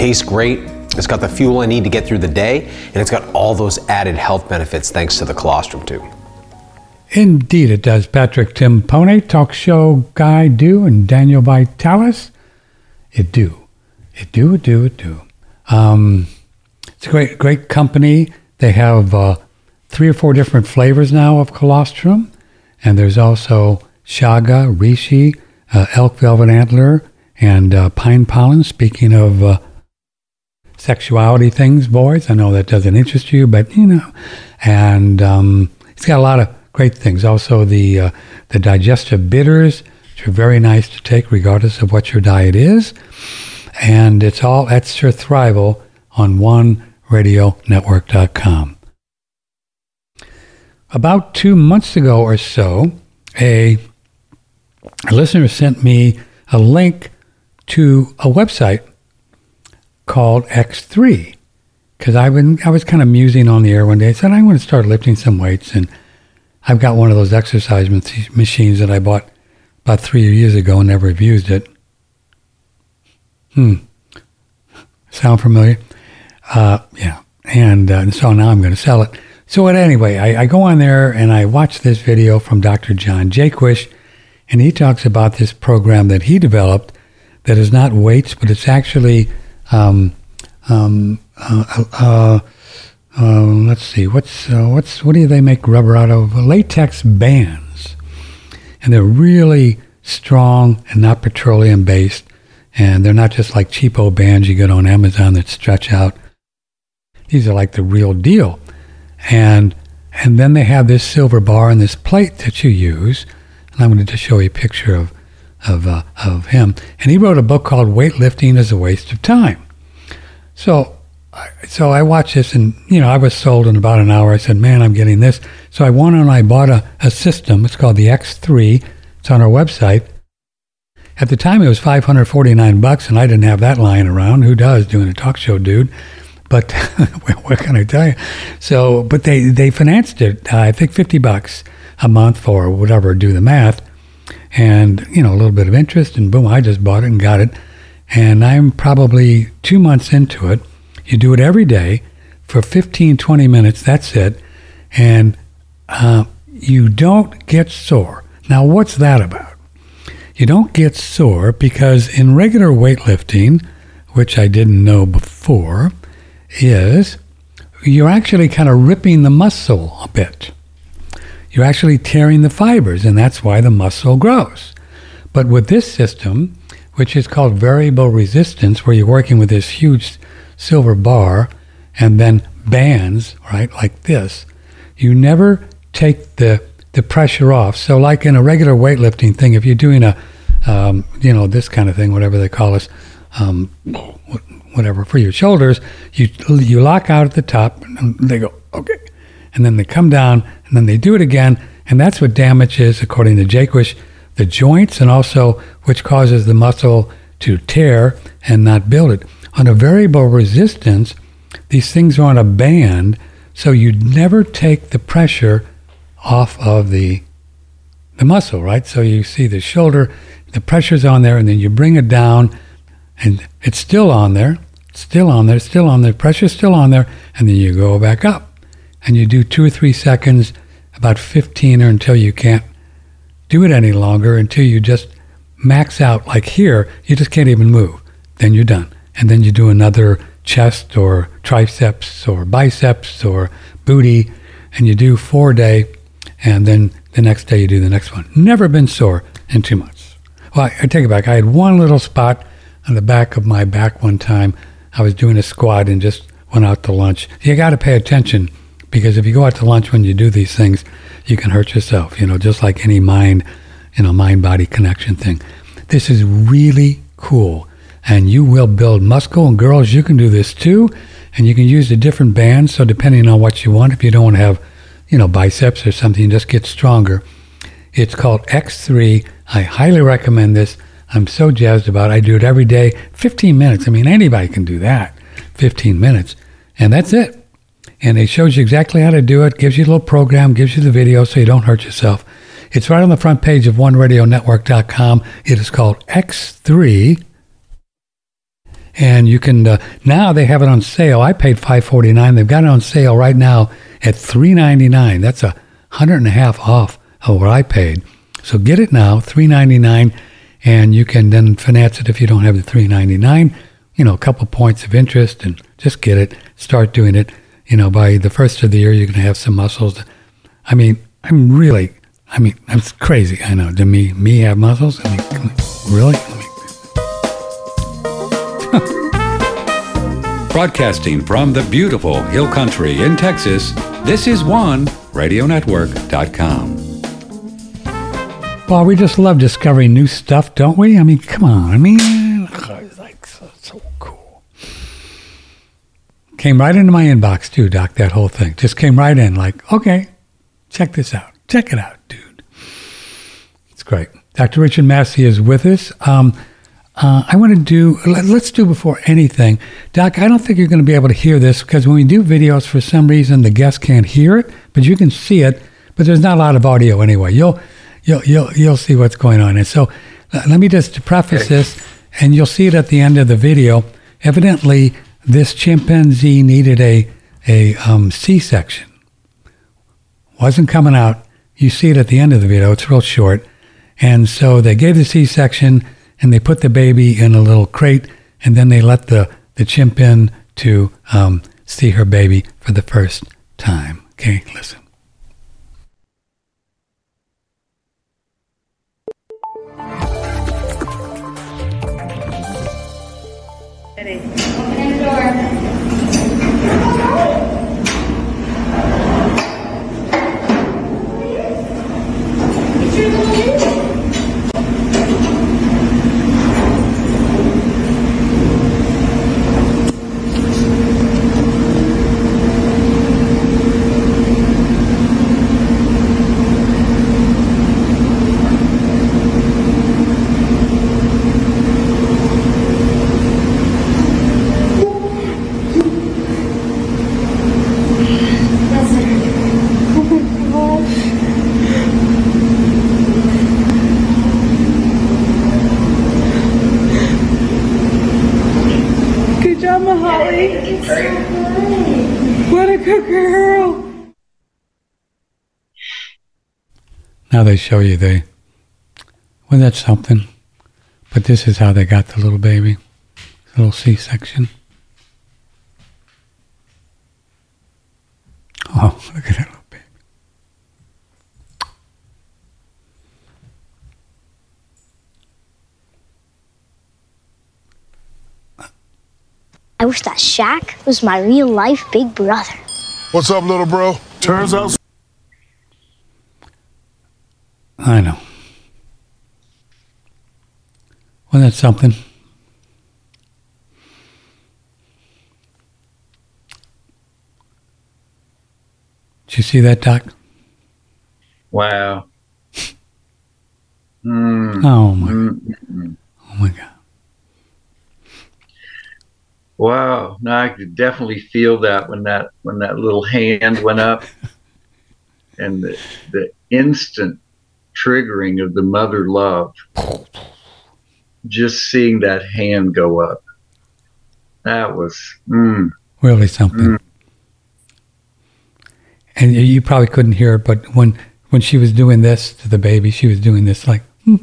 Tastes great. It's got the fuel I need to get through the day, and it's got all those added health benefits thanks to the colostrum too. Indeed, it does. Patrick Timpone, talk show guy, do, and Daniel Vitalis, it do, it do, it do, it do. Um, it's a great, great company. They have uh, three or four different flavors now of colostrum, and there's also Chaga, reishi, uh, elk velvet antler, and uh, pine pollen. Speaking of uh, sexuality things, boys. I know that doesn't interest you, but you know, and um, it's got a lot of great things. Also, the uh, the digestive bitters, which are very nice to take, regardless of what your diet is, and it's all at Surthrival on OneRadioNetwork.com. About two months ago or so, a, a listener sent me a link to a website called X3 because I, I was kind of musing on the air one day. I said, I'm going to start lifting some weights. And I've got one of those exercise machines that I bought about three years ago and never have used it. Hmm. Sound familiar? Uh, yeah. And uh, so now I'm going to sell it. So anyway, I, I, go on there and I watch this video from Dr. John Jaquish, and he talks about this program that he developed that is not weights, but it's actually um, um, uh, uh, uh, let's see, what's uh, what's what do they make rubber out of? Latex bands, and they're really strong and not petroleum based, and they're not just like cheapo bands you get on Amazon that stretch out. These are like the real deal, and and then they have this silver bar and this plate that you use. And I'm going to just show you a picture of of, uh, of him. And he wrote a book called Weightlifting is a Waste of Time. So, so I watched this and, you know, I was sold in about an hour. I said, man, I'm getting this. So I went and I bought a, a system. It's called the X3. It's on our website. At the time, it was 549 bucks, and I didn't have that lying around. Who does, doing a talk show, dude? But what can I tell you? So, but they, they financed it, uh, I think 50 bucks a month for whatever, do the math and you know a little bit of interest and boom i just bought it and got it. And i'm probably two months into it. You do it every day for 15 20 minutes that's it. And uh, you don't get sore. Now what's that about? You don't get sore because in regular weightlifting which i didn't know before is you're actually kind of ripping the muscle a bit you're actually tearing the fibers, and that's why the muscle grows. But with this system, which is called variable resistance, where you're working with this huge silver bar and then bands, right, like this, you never take the, the pressure off. So, like in a regular weightlifting thing, if you're doing a, um, you know, this kind of thing, whatever they call us, um, whatever, for your shoulders, you, you lock out at the top, and they go, okay. And then they come down and then they do it again, And that's what damages, according to Jaquish, the joints and also which causes the muscle to tear and not build it. On a variable resistance, these things are on a band, so you never take the pressure off of the the muscle, right? So you see the shoulder, the pressure's on there, and then you bring it down, and it's still on there, still on there, still on there, pressure's still on there, and then you go back up, and you do two or three seconds, about 15 or until you can't do it any longer, until you just max out. Like here, you just can't even move. Then you're done, and then you do another chest or triceps or biceps or booty, and you do four day, and then the next day you do the next one. Never been sore in two months. Well, I, I take it back. I had one little spot on the back of my back one time. I was doing a squat and just went out to lunch. You got to pay attention because if you go out to lunch when you do these things, you can hurt yourself, you know, just like any mind, you know, mind body connection thing. This is really cool. And you will build muscle. And girls, you can do this too. And you can use the different bands. So depending on what you want, if you don't want to have you know, biceps or something, just get stronger. It's called X3. I highly recommend this. I'm so jazzed about it. I do it every day, 15 minutes. I mean, anybody can do that, 15 minutes. And that's it. And it shows you exactly how to do it, gives you a little program, gives you the video so you don't hurt yourself. It's right on the front page of oneradionetwork.com. It is called X3 and you can uh, now they have it on sale. I paid five forty nine. They've got it on sale right now at three ninety nine. That's a hundred and a half off of what I paid. So get it now, three ninety nine, and you can then finance it if you don't have the three ninety nine. You know, a couple points of interest, and just get it. Start doing it. You know, by the first of the year, you're going to have some muscles. I mean, I'm really. I mean, it's crazy. I know. Do me me have muscles? I mean, really? Broadcasting from the beautiful Hill Country in Texas, this is one radionetwork.com. Well, we just love discovering new stuff, don't we? I mean, come on. I mean, it's like so, so cool. Came right into my inbox too, Doc, that whole thing. Just came right in like, okay, check this out. Check it out, dude. It's great. Dr. Richard Massey is with us. Um, uh, I want to do, let, us do before anything. Doc, I don't think you're going to be able to hear this because when we do videos, for some reason, the guest can't hear it, but you can see it, but there's not a lot of audio anyway. You'll, you'll, you'll, you'll see what's going on. And so uh, let me just preface this, and you'll see it at the end of the video. Evidently, this chimpanzee needed a, a um, C-section. Wasn't coming out. You see it at the end of the video. It's real short. And so they gave the C-section and they put the baby in a little crate, and then they let the, the chimp in to um, see her baby for the first time. Okay, listen. Now they show you they, well, that's something. But this is how they got the little baby, little C-section. Oh, look at that little baby. I wish that Shaq was my real life big brother. What's up, little bro? Turns out. I know. Wasn't that something? Did you see that, Doc? Wow. Mm, Oh my, mm, mm, mm. oh my God. Wow. No, I could definitely feel that when that when that little hand went up, and the, the instant triggering of the mother love. Just seeing that hand go up. That was. Mm, Really something. And you- you probably couldn't hear it, but when when she was doing this to the baby, she was doing this like,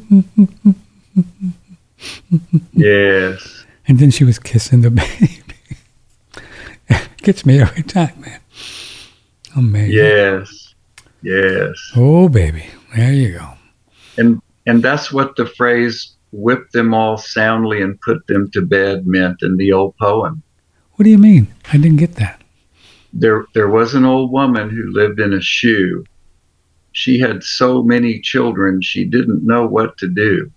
yes. And then she was kissing the baby. Gets me every time, man. Amazing. Yes. Yes. Oh, baby. There you go. and and that's what the phrase whip them all soundly and put them to bed meant in the old poem What do you mean? I didn't get that. there there was an old woman who lived in a shoe she had so many children she didn't know what to do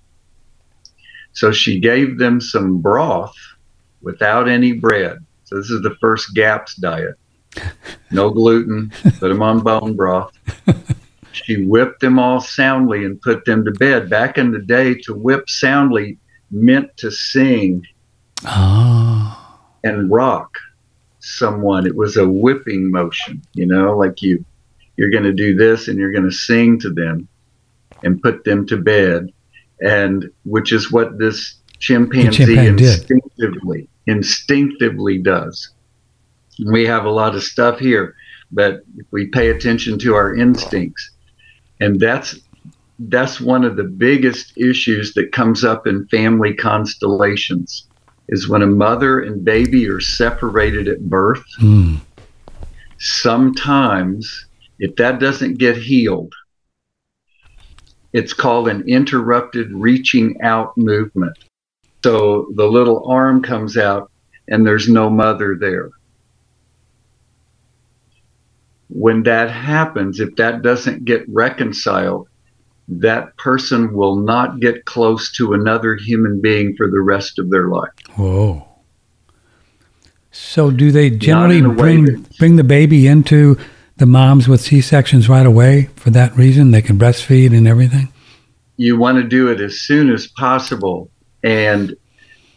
so she gave them some broth without any bread. So this is the first GAPS diet. No gluten put them on bone broth. She whipped them all soundly and put them to bed. Back in the day to whip soundly meant to sing Ah, and rock someone. It was a whipping motion, you know, like you you're going to do this and you're going to sing to them and put them to bed, and which is what this chimpanzee chimpanzee did. instinctively instinctively does. We have a lot of stuff here, but if we pay attention to our instincts, and that's that's one of the biggest issues that comes up in family constellations is when a mother and baby are separated at birth hmm. sometimes if that doesn't get healed it's called an interrupted reaching out movement. So the little arm comes out and there's no mother there. When that happens if that doesn't get reconciled that person will not get close to another human being for the rest of their life. Whoa. So, do they generally in a way bring bring the baby into the moms with C sections right away for that reason? They can breastfeed and everything. you want to do it as soon as possible and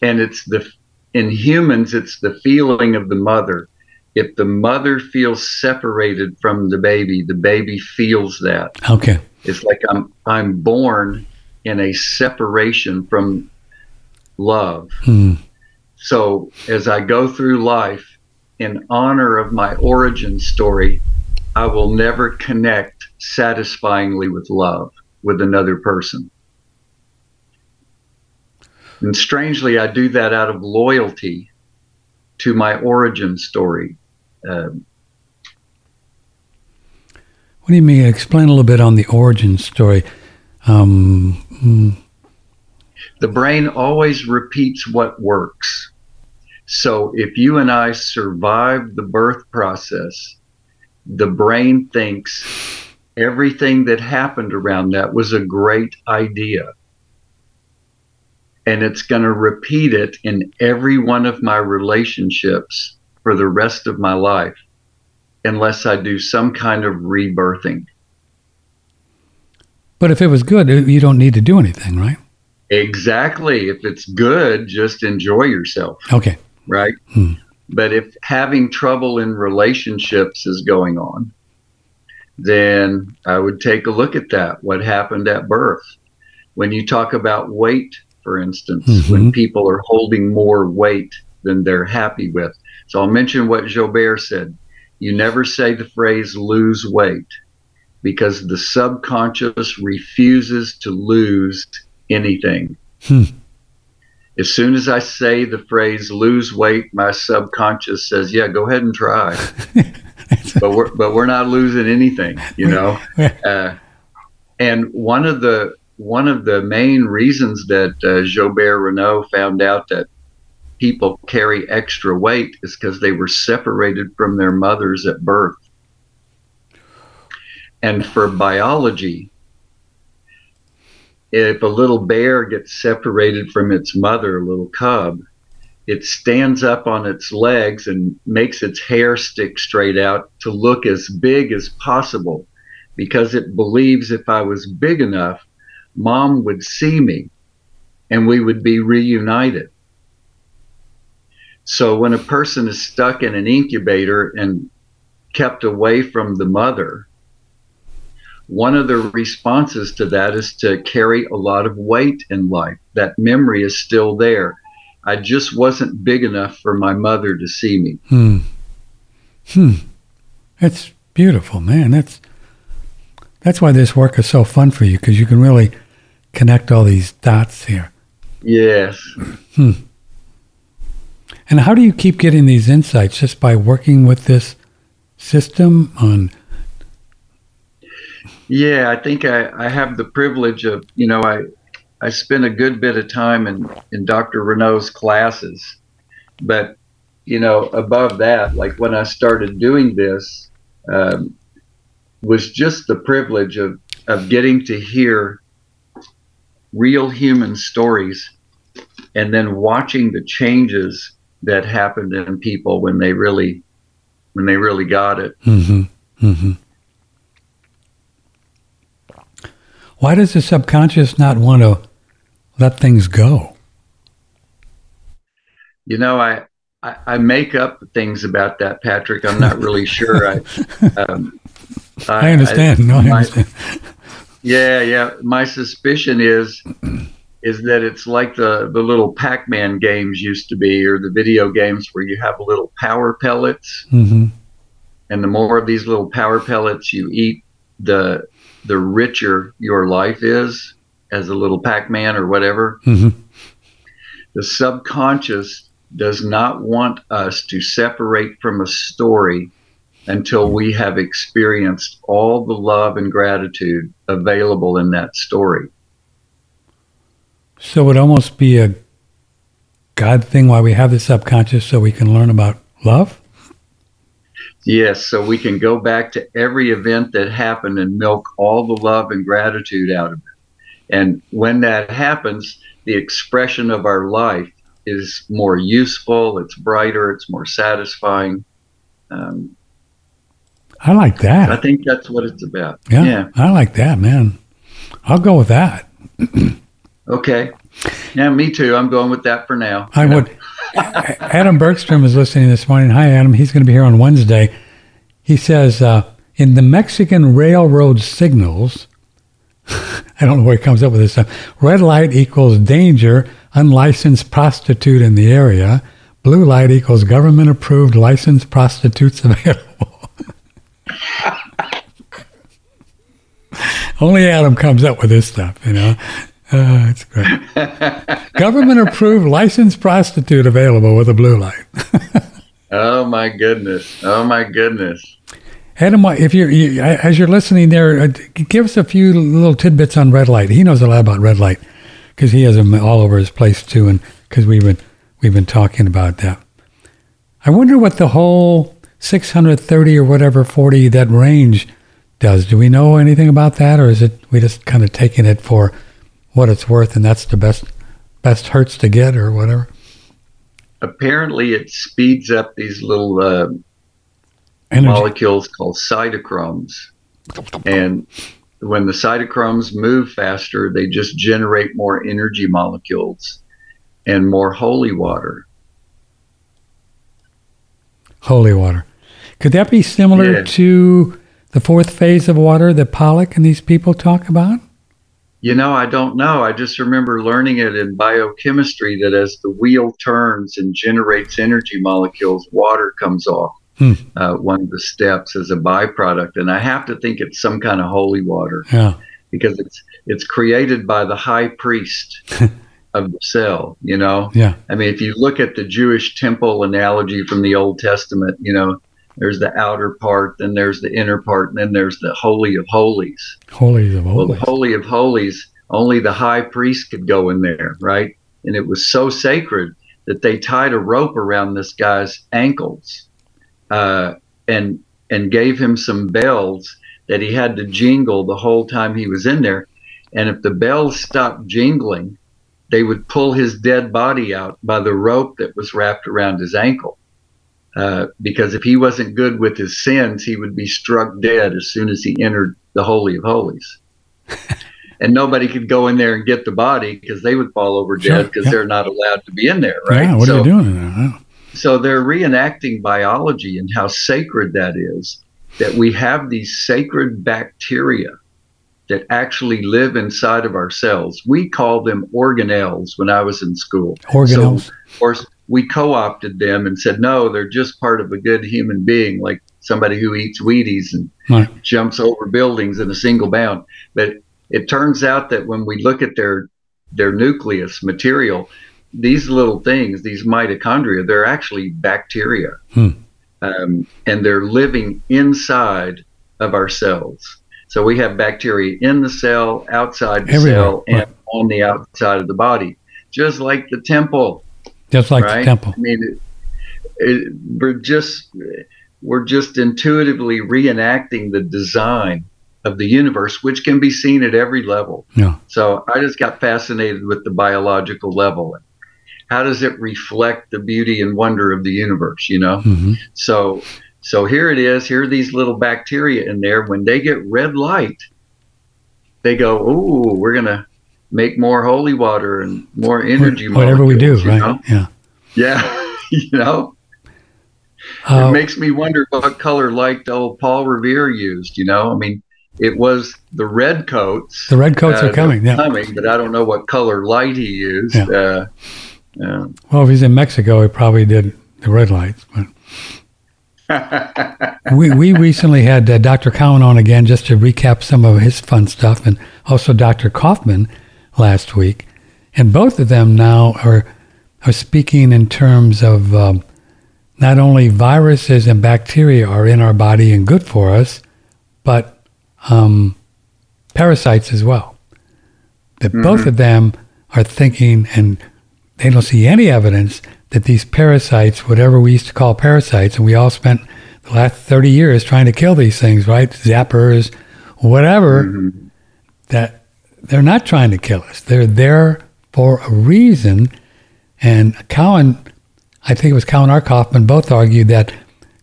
and it's the in humans it's the feeling of the mother if the mother feels separated from the baby the baby feels that Okay. it's like i'm i'm born in a separation from love Hmm. so as i go through life in honor of my origin story i will never connect satisfyingly with love with another person and strangely i do that out of loyalty to my origin story um, What do you mean? Explain a little bit on the origin story. Um, hmm, the brain always repeats what works. So if you and I survive the birth process, the brain thinks everything that happened around that was a great idea. And it's going to repeat it in every one of my relationships for the rest of my life, unless I do some kind of rebirthing. but if it was good, uh, you don't need to do anything, right? Exactly. If it's good, just enjoy yourself. Okay. right? Hmm. But if having trouble in relationships is going on, then I would take a look at that. What happened at birth? When you talk about weight, for instance, Mhm. when people are holding more weight than they're happy with. So I'll mention what Gilbert said. You never say the phrase lose weight because the subconscious refuses to lose anything. Hmm. As soon as I say the phrase lose weight, my subconscious says, yeah, go ahead and try. but we're but we're not losing anything, you know. Uh, and one of the one of the main reasons that uh, Gilbert Renaud found out that people carry extra weight is because they were separated from their mothers at birth. And for biology, if a little bear gets separated from its mother, a little cub, it stands up on its legs and makes its hair stick straight out to look as big as possible because it believes if I was big enough, mom would see me and we would be reunited. So when a person is stuck in an incubator and kept away from the mother, one of the responses to that is to carry a lot of weight in life. That memory is still there. I just wasn't big enough for my mother to see me. Hmm. Hmm. That's beautiful, man. That's that's why this work is so fun for you because you can really connect all these dots here. Yes. Hmm. And how do you keep getting these insights? Just by working with this system on. Yeah, I think I, I have the privilege of, you know, I, I spent a good bit of time in, in Dr. Renaud's classes. But, you know, above that, like when I started doing this, um, was just the privilege of, of getting to hear real human stories and then watching the changes that happened in people when they really when they really got it. Mm-hmm. Mm-hmm. Why does the subconscious not want to let things go? You know, I, I, I make up things about that, Patrick. I'm not really sure. I, um, I, I, understand. I, no, I my, understand. Yeah, yeah. My suspicion is is that it's like the the little Pac-Man games used to be, or the video games where you have little power pellets, mm-hmm. and the more of these little power pellets you eat, the the richer your life is as a little Pac-Man or whatever. Mm-hmm. The subconscious does not want us to separate from a story until we have experienced all the love and gratitude available in that story. So it would almost be a God thing why we have the subconscious so we can learn about love? Yes, so we can go back to every event that happened and milk all the love and gratitude out of it. And when that happens, the expression of our life is more useful, it's brighter, it's more satisfying. Um, I like that. I think that's what it's about. Yeah, yeah. I like that, man. I'll go with that. okay. Yeah, me too. I'm going with that for now. I would. Adam Bergstrom is listening this morning. Hi, Adam. He's going to be here on Wednesday. He says uh, in the Mexican railroad signals, I don't know where he comes up with this stuff. Red light equals danger, unlicensed prostitute in the area. Blue light equals government approved licensed prostitutes available. Only Adam comes up with this stuff, you know. Uh, it's great. Government approved licensed prostitute available with a blue light. oh my goodness! Oh my goodness! Adam, if you're you, as you're listening there, uh, give us a few little tidbits on red light. He knows a lot about red light because he has them all over his place too, and because we've been we've been talking about that. I wonder what the whole 630 or whatever 40 that range does. Do we know anything about that, or is it we just kind of taking it for what it's worth, and that's the best best hertz to get, or whatever? Apparently, it speeds up these little uh, molecules called cytochromes, and when the cytochromes move faster, they just generate more energy molecules and more holy water. Holy water. Could that be similar yeah. to the fourth phase of water that Pollack and these people talk about? You know, I don't know. I just remember learning it in biochemistry that as the wheel turns and generates energy molecules, water comes off. Hmm. Uh, one of the steps as a byproduct, and I have to think it's some kind of holy water. Yeah. Because it's it's created by the high priest of the cell. You know. Yeah. I mean, if you look at the Jewish temple analogy from the Old Testament, you know, there's the outer part, then there's the inner part, and then there's the holy of holies. Holy of holies. Well, the holy of holies, only the high priest could go in there, right? And it was so sacred that they tied a rope around this guy's ankles, uh, and and gave him some bells that he had to jingle the whole time he was in there. And if the bells stopped jingling, they would pull his dead body out by the rope that was wrapped around his ankle. Uh, because if he wasn't good with his sins, he would be struck dead as soon as he entered the Holy of Holies. and nobody could go in there and get the body because they would fall over dead because yeah. they're not allowed to be in there, right? Yeah, what so, are you doing there? so they're reenacting biology and how sacred that is that we have these sacred bacteria that actually live inside of our cells we call them organelles when i was in school Organelles. so, course we co-opted them and said no they're just part of a good human being like somebody who eats wheaties and Right. jumps over buildings in a single bound but it turns out that when we look at their their nucleus material these little things, these mitochondria, they're actually bacteria. Hmm. Um, and they're living inside of our cells. So we have bacteria in the cell, outside the Everywhere, cell, and right. on the outside of the body, just like the temple, Just like right? the temple. I mean, it, it, we're just we're just intuitively reenacting the design of the universe, which can be seen at every level. Yeah. So I just got fascinated with the biological level. How does it reflect the beauty and wonder of the universe, you know? hmm So so here it is, here are these little bacteria in there. When they get red light, they go, "Ooh, we're going to make more holy water and more energy Whatever we do, molecules," you right? know? Yeah. Yeah, you know? Uh, it makes me wonder what color light old Paul Revere used, you know? I mean, it was the red coats. the red coats uh, are coming. Yeah. coming, but I don't know what color light he used. Yeah. Uh, uh, Well, if he's in Mexico, he probably did the red lights. But we we recently had uh, Dr. Cowan on again just to recap some of his fun stuff, and also Dr. Kaufman last week, and both of them now are are speaking in terms of um, not only viruses and bacteria are in our body and good for us, but um, parasites as well. That both of them are thinking, and they don't see any evidence that these parasites, whatever we used to call parasites, and we all spent the last 30 years trying to kill these things, right? Zappers, whatever, that they're not trying to kill us. They're there for a reason. And Cowan, I think it was Cowan or Kaufman, both argued that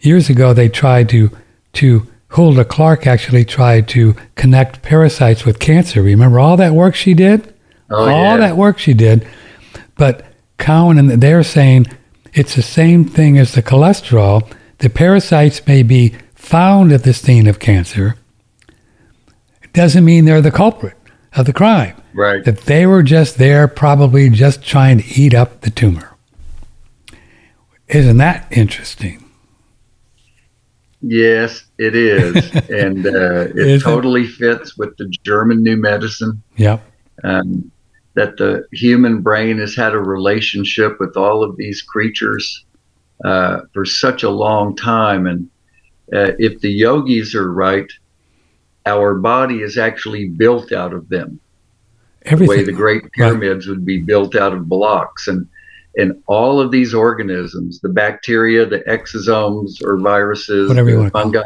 years ago they tried to, to Hulda Clark actually tried to connect parasites with cancer. Remember all that work she did? Oh, all yeah. that work she did. But Cowan and they're saying it's the same thing as the cholesterol. The parasites may be found at the scene of cancer. It doesn't mean they're the culprit of the crime. right. That they were just there, probably just trying to eat up the tumor. Isn't that interesting? Yes, it is. and uh, it Is it? totally fits with the German new medicine. Yep. um, that the human brain has had a relationship with all of these creatures uh, for such a long time. And uh, if the yogis are right, our body is actually built out of them. The way the Great Pyramids would be built out of blocks. And and all of these organisms, the bacteria, the exosomes or viruses, Whatever you call fungi.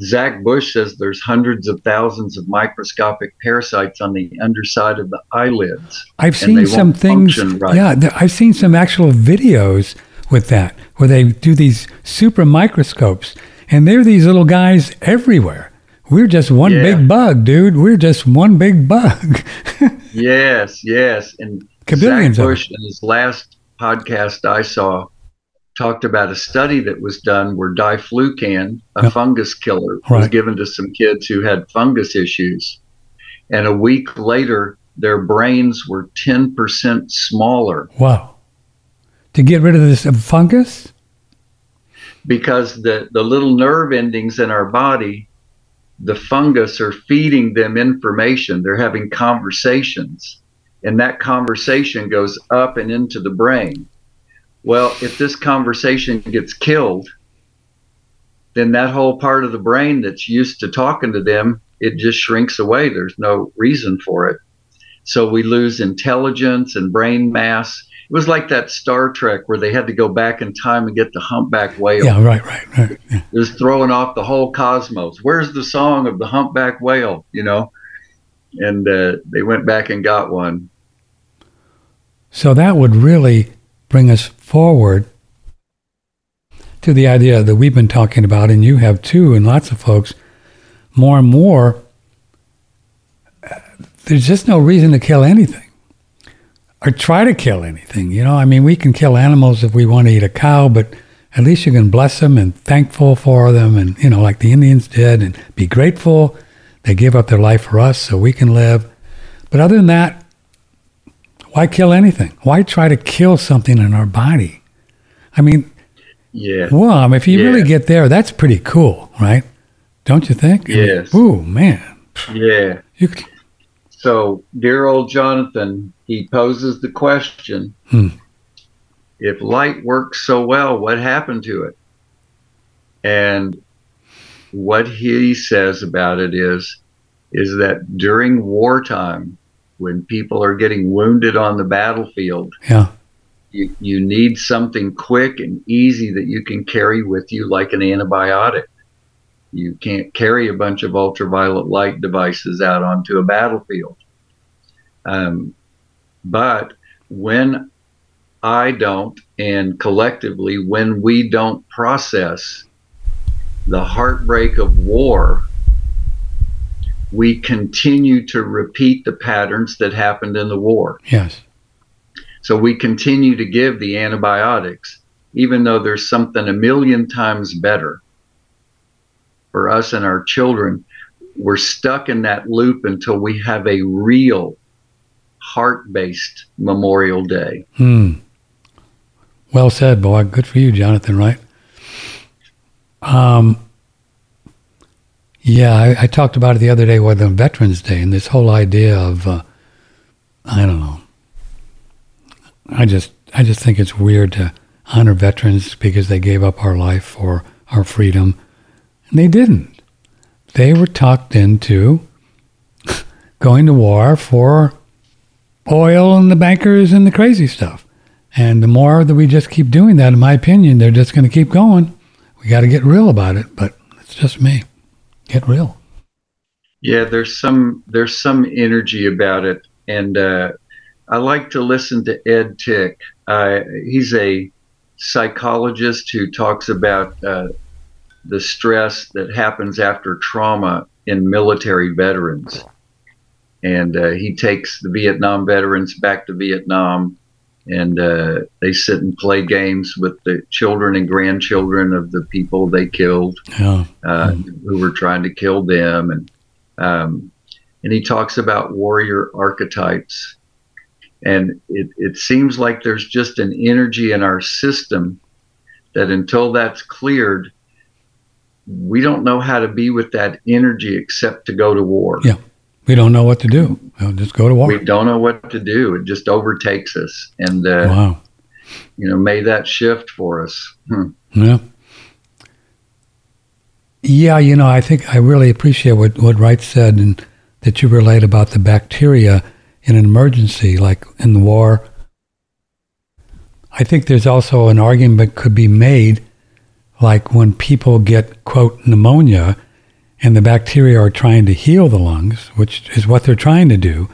Zach Bush says there's hundreds of thousands of microscopic parasites on the underside of the eyelids. I've seen some things. right. Yeah, th- I've seen some actual videos with that where they do these super microscopes, and they're these little guys everywhere. We're just one Yeah. big bug, dude. We're just one big bug. Yes, yes. And Kabillions Zach Bush in his last podcast I saw talked about a study that was done where diflucan, a Yeah. fungus killer, was Right. given to some kids who had fungus issues. And a week later, their brains were 10% smaller wow. To get rid of this fungus? because the, the little nerve endings in our body, the fungus are feeding them information. They're having conversations, and that conversation goes up and into the brain. Well, if this conversation gets killed, then that whole part of the brain that's used to talking to them, it just shrinks away. There's no reason for it. So we lose intelligence and brain mass. It was like that Star Trek where they had to go back in time and get the humpback whale. Yeah, right, right, right. Yeah. It was throwing off the whole cosmos. Where's the song of the humpback whale? You know, and uh, they went back and got one. So that would really bring us forward to the idea that we've been talking about, and you have too, and lots of folks, more and more there's just no reason to kill anything or try to kill anything. You know, I mean, we can kill animals if we want to eat a cow, but at least you can bless them and thankful for them, and you know, like the Indians did, and be grateful. They give up their life for us so we can live. But other than that, why kill anything? Why try to kill something in our body? I mean, Yeah. well, I mean, if you Yeah. really get there, that's pretty cool, right? Don't you think? I mean, Yes. ooh, man. Yeah. You, So, dear old Jonathan, he poses the question Hmm. if light works so well, what happened to it? And what he says about it is is that during wartime, when people are getting wounded on the battlefield, yeah, you, you need something quick and easy that you can carry with you like an antibiotic. You can't carry a bunch of ultraviolet light devices out onto a battlefield. Um, but when I don't, and collectively, when we don't process the heartbreak of war, we continue to repeat the patterns that happened in the war. yes, So we continue to give the antibiotics, even though there's something a million times better for us and our children. We're stuck in that loop until we have a real heart based Memorial Day. Hmm. Well said, boy. Good for you, Jonathan. Right? Um. Yeah, I, I talked about it the other day with the Veterans Day and this whole idea of, uh, I don't know. I just, I just think it's weird to honor veterans because they gave up our life for our freedom, they didn't. They were talked into going to war for oil and the bankers and the crazy stuff. And the more that we just keep doing that, in my opinion, they're just going to keep going. We got to get real about it, but it's just me. Get real. Yeah, there's some there's some energy about it, and uh, I like to listen to Ed Tick. Uh, he's a psychologist who talks about uh, the stress that happens after trauma in military veterans, and uh, he takes the Vietnam veterans back to Vietnam, and uh, they sit and play games with the children and grandchildren of the people they killed Yeah. uh, who were trying to kill them, and um, and he talks about warrior archetypes, and it it seems like there's just an energy in our system that until that's cleared, we don't know how to be with that energy except to go to war. Yeah. We don't know what to do. Well, just go to war. We don't know what to do. It just overtakes us, and uh, wow. you know, may that shift for us. Hmm. Yeah. Yeah, you know, I think I really appreciate what, what Wright said and that you relate about the bacteria in an emergency, like in the war. I think there's also an argument could be made, like when people get, quote, pneumonia and the bacteria are trying to heal the lungs, which is what they're trying to do,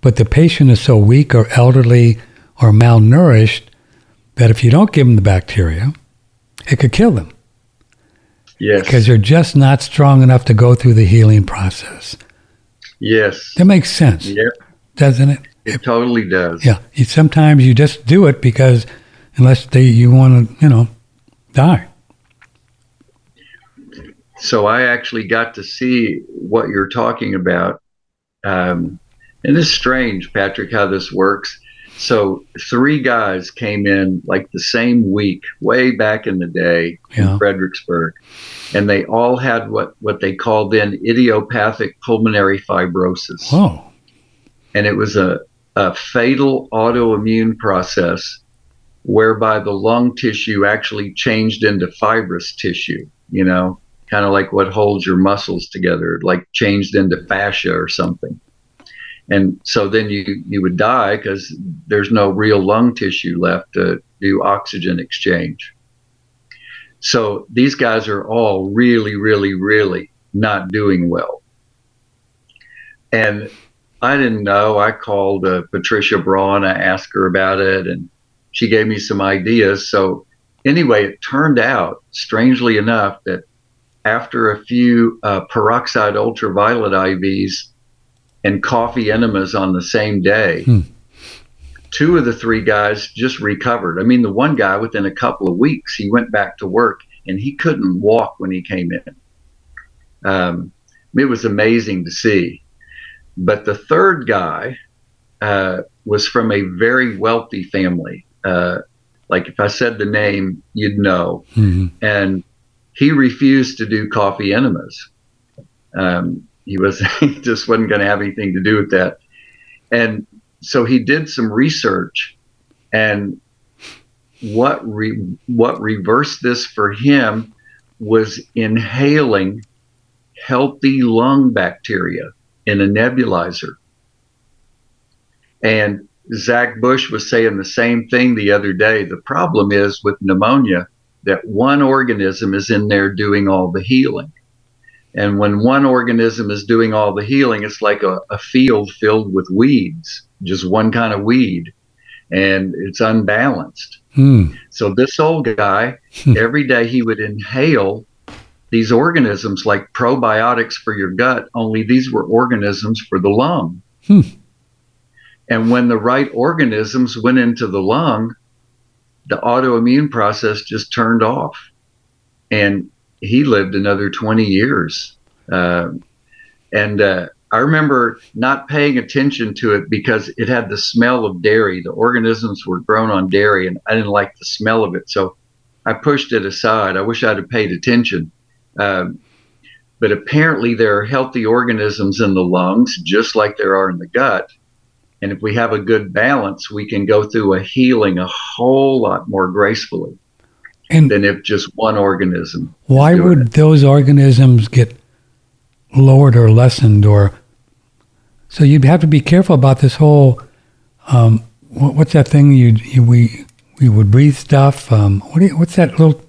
but the patient is so weak or elderly or malnourished that if you don't give them the bacteria, it could kill them Yes. because they're just not strong enough to go through the healing process. yes. That makes sense, Yeah. doesn't it? It totally does. Yeah. You, sometimes you just do it because unless they, you want to, you know, die. So I actually got to see what you're talking about. Um, and it's strange, Patrick, how this works. So three guys came in like the same week, way back in the day Yeah. in Fredericksburg, and they all had what what they called then idiopathic pulmonary fibrosis, Whoa. and it was a a fatal autoimmune process whereby the lung tissue actually changed into fibrous tissue. You know, kind of like what holds your muscles together, like changed into fascia or something. And so then you, you would die because there's no real lung tissue left to do oxygen exchange. So these guys are all really, really, really not doing well. And I didn't know. I called uh, Patricia Braun. I asked her about it, and she gave me some ideas. So, anyway, it turned out, strangely enough, that after a few uh, peroxide ultraviolet IVs, and coffee enemas on the same day. Hmm. Two of the three guys just recovered. I mean, the one guy within a couple of weeks, he went back to work and he couldn't walk when he came in. Um, it was amazing to see. But the third guy uh, was from a very wealthy family. Uh, like if I said the name, you'd know. Mhm. And he refused to do coffee enemas. Um, he was he just wasn't going to have anything to do with that. And so he did some research, and what re, what reversed this for him was inhaling healthy lung bacteria in a nebulizer. And Zach Bush was saying the same thing the other day. The problem is with pneumonia that one organism is in there doing all the healing. And when one organism is doing all the healing, it's like a, a field filled with weeds, just one kind of weed, and it's unbalanced. Hmm. So this old guy, every day he would inhale these organisms like probiotics for your gut, only these were organisms for the lung. Hmm. And when the right organisms went into the lung, the autoimmune process just turned off. And he lived another 20 years. Uh, and uh, I remember not paying attention to it because it had the smell of dairy. The organisms were grown on dairy, and I didn't like the smell of it. So I pushed it aside. I wish I'd have paid attention. Um, but apparently, there are healthy organisms in the lungs, just like there are in the gut. And if we have a good balance, we can go through a healing a whole lot more gracefully And than if just one organism. why would it. those organisms get lowered or lessened or so you'd have to be careful about this whole um, what, what's that thing you, you we we would breathe stuff um, what do you, what's that little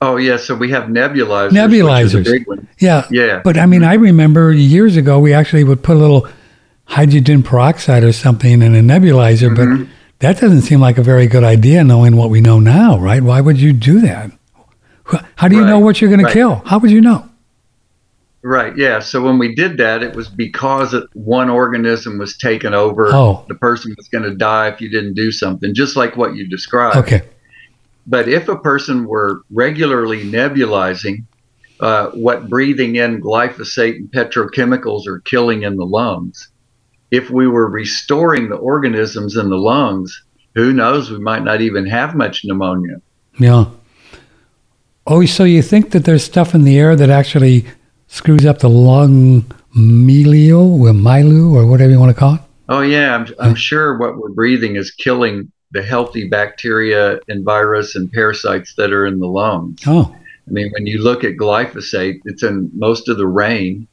Oh yeah, so we have nebulizers. Nebulizers big one. yeah Yeah. but I mean I remember years ago we actually would put a little hydrogen peroxide or something in a nebulizer Mm-hmm. but that doesn't seem like a very good idea knowing what we know now right why would you do that how do you know what you're going right. to kill how would you know Right. Yeah. So when we did that, it was because one organism was taken over. Oh. The person was going to die if you didn't do something, just like what you described. okay But if a person were regularly nebulizing, uh, what breathing in glyphosate and petrochemicals are killing in the lungs, if we were restoring the organisms in the lungs, who knows? We might not even have much pneumonia. Yeah. Oh, so you think that there's stuff in the air that actually screws up the lung milieu or milu or whatever you want to call it? Oh yeah, I'm, I'm sure what we're breathing is killing the healthy bacteria and virus and parasites that are in the lungs. Oh, I mean, when you look at glyphosate, it's in most of the rain,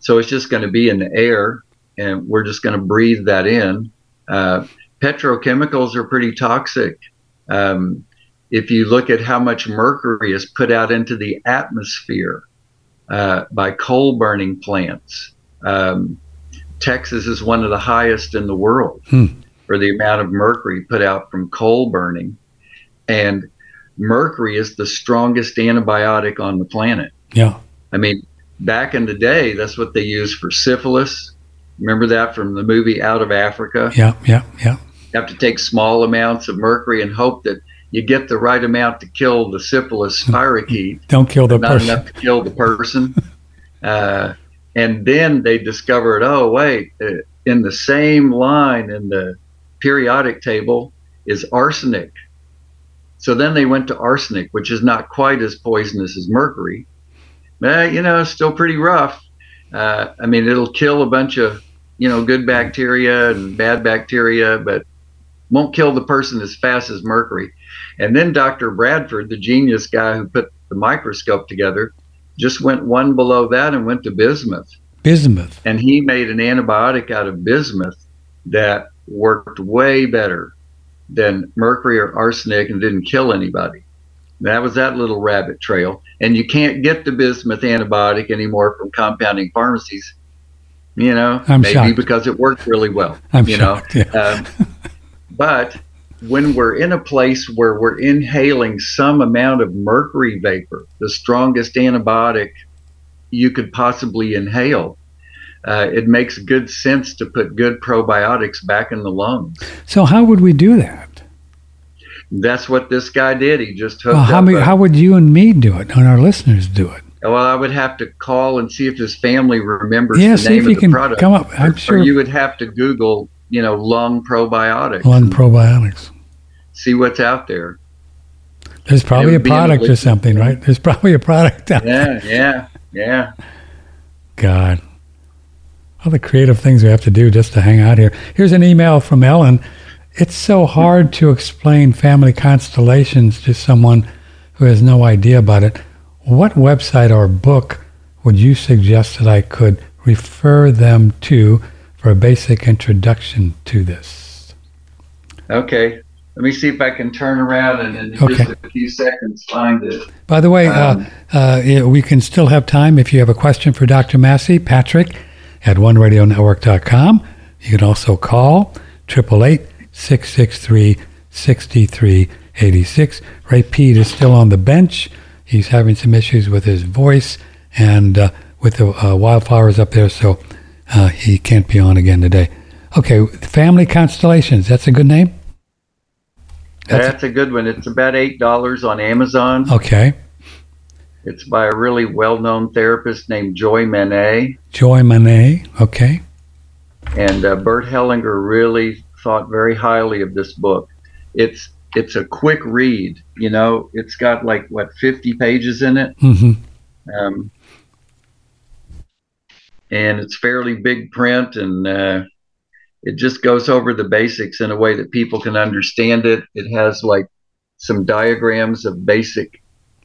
so it's just going to be in the air, and we're just going to breathe that in. Uh, petrochemicals are pretty toxic. Um, if you look at how much mercury is put out into the atmosphere uh, by coal burning plants, um, Texas is one of the highest in the world Hmm. for the amount of mercury put out from coal burning. And mercury is the strongest antibiotic on the planet. yeah. I mean, back in the day, that's what they used for syphilis. Remember that from the movie Out of Africa? Yeah, yeah, yeah. You have to take small amounts of mercury and hope that you get the right amount to kill the syphilis spirochete Don't kill the not person. enough to kill the person. uh, and then they discovered, oh wait, uh, in the same line in the periodic table is arsenic. So then they went to arsenic, which is not quite as poisonous as mercury. But, you know, it's still pretty rough. Uh, I mean, it'll kill a bunch of, you know, good bacteria and bad bacteria, but won't kill the person as fast as mercury. And then Dr. Bradford, the genius guy who put the microscope together, just went one below that and went to bismuth. Bismuth. And he made an antibiotic out of bismuth that worked way better than mercury or arsenic and didn't kill anybody. That was that little rabbit trail. And you can't get the bismuth antibiotic anymore from compounding pharmacies. You know, I'm maybe shocked. because it worked really well. I'm you shocked, know, yeah. um, but when we're in a place where we're inhaling some amount of mercury vapor, the strongest antibiotic you could possibly inhale, uh, it makes good sense to put good probiotics back in the lungs. So how would we do that? That's what this guy did. He just hooked Well, how, up. many, a- how would you and me do it, and our listeners do it? Well, I would have to call and see if his family remembers Yeah, the product. Yeah, see name if of you the can product. come up. I'm Or- sure Or you would have to Google, you know, lung probiotics. lung probiotics. see what's out there. There's probably a product or something, right? There's probably a product out there. Yeah, yeah, yeah. God. All the creative things we have to do just to hang out here. Here's an email from Ellen. It's so hard to explain family constellations to someone who has no idea about it. What website or book would you suggest that I could refer them to for a basic introduction to this? Okay. Let me see if I can turn around and in Okay. just a few seconds find it. By the way, Um, uh, uh, we can still have time if you have a question for Dr. Massey, Patrick at oneradionetwork.com. You can also call 888-663-6386. Ray Peat is still on the bench. He's having some issues with his voice and uh, with the uh, wildflowers up there, so uh, he can't be on again today. Okay, Family Constellations, that's a good name? That's- That's a good one. It's about eight dollars on Amazon. Okay. It's by a really well-known therapist named Joy Manné, Joy Manné, okay. and uh, Bert Hellinger really thought very highly of this book. It's it's a quick read. You know, it's got like what fifty pages in it, hmm um, and it's fairly big print, and uh, it just goes over the basics in a way that people can understand it. It has like some diagrams of basic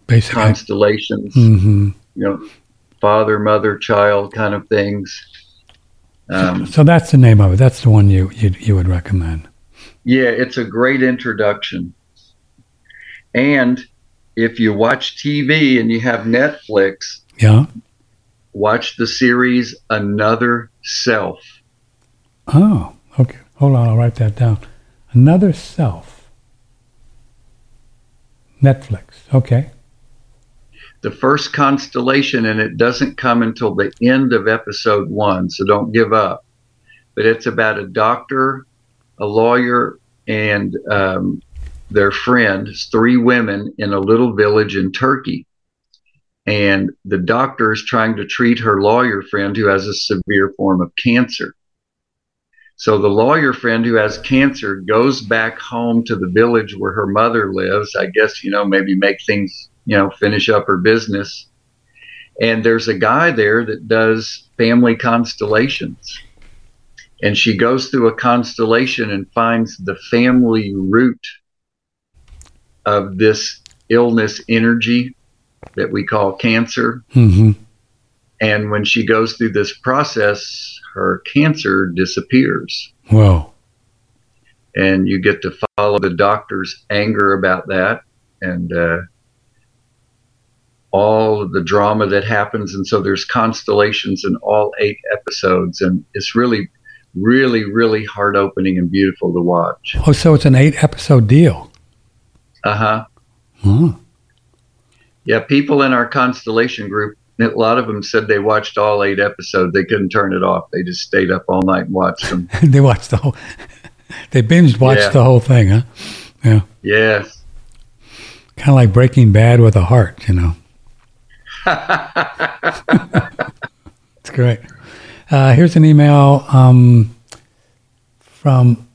Basically. constellations. hmm you know, father, mother, child kind of things. Um, So that's the name of it. That's the one you you, you would recommend. Yeah, it's a great introduction. And if you watch TV and you have Netflix, Yeah. watch the series Another Self. Oh, okay. Hold on. I'll write that down. Another self. Netflix. Okay. The first constellation, and it doesn't come until the end of episode one, so don't give up. But it's about a doctor, a lawyer, and um, their friend, three women in a little village in Turkey. And the doctor is trying to treat her lawyer friend who has a severe form of cancer. So the lawyer friend who has cancer goes back home to the village where her mother lives. I guess, you know, maybe make things, you know, finish up her business. And there's a guy there that does family constellations. And she goes through a constellation and finds the family root of this illness energy that we call cancer. hmm And when she goes through this process, her cancer disappears. Whoa. And you get to follow the doctor's anger about that and uh, all the drama that happens. And so there's constellations in all eight episodes. And it's really, really, really heart opening and beautiful to watch. Oh, so it's an eight episode deal. Uh huh. Huh. Yeah, people in our constellation group, a lot of them said they watched all eight episodes. They couldn't turn it off. They just stayed up all night and watched them. they watched the whole. They binge watched Yeah. the whole thing, huh? Yeah. yes. Kind of like Breaking Bad with a heart, you know. It's great. Uh, here's an email um, from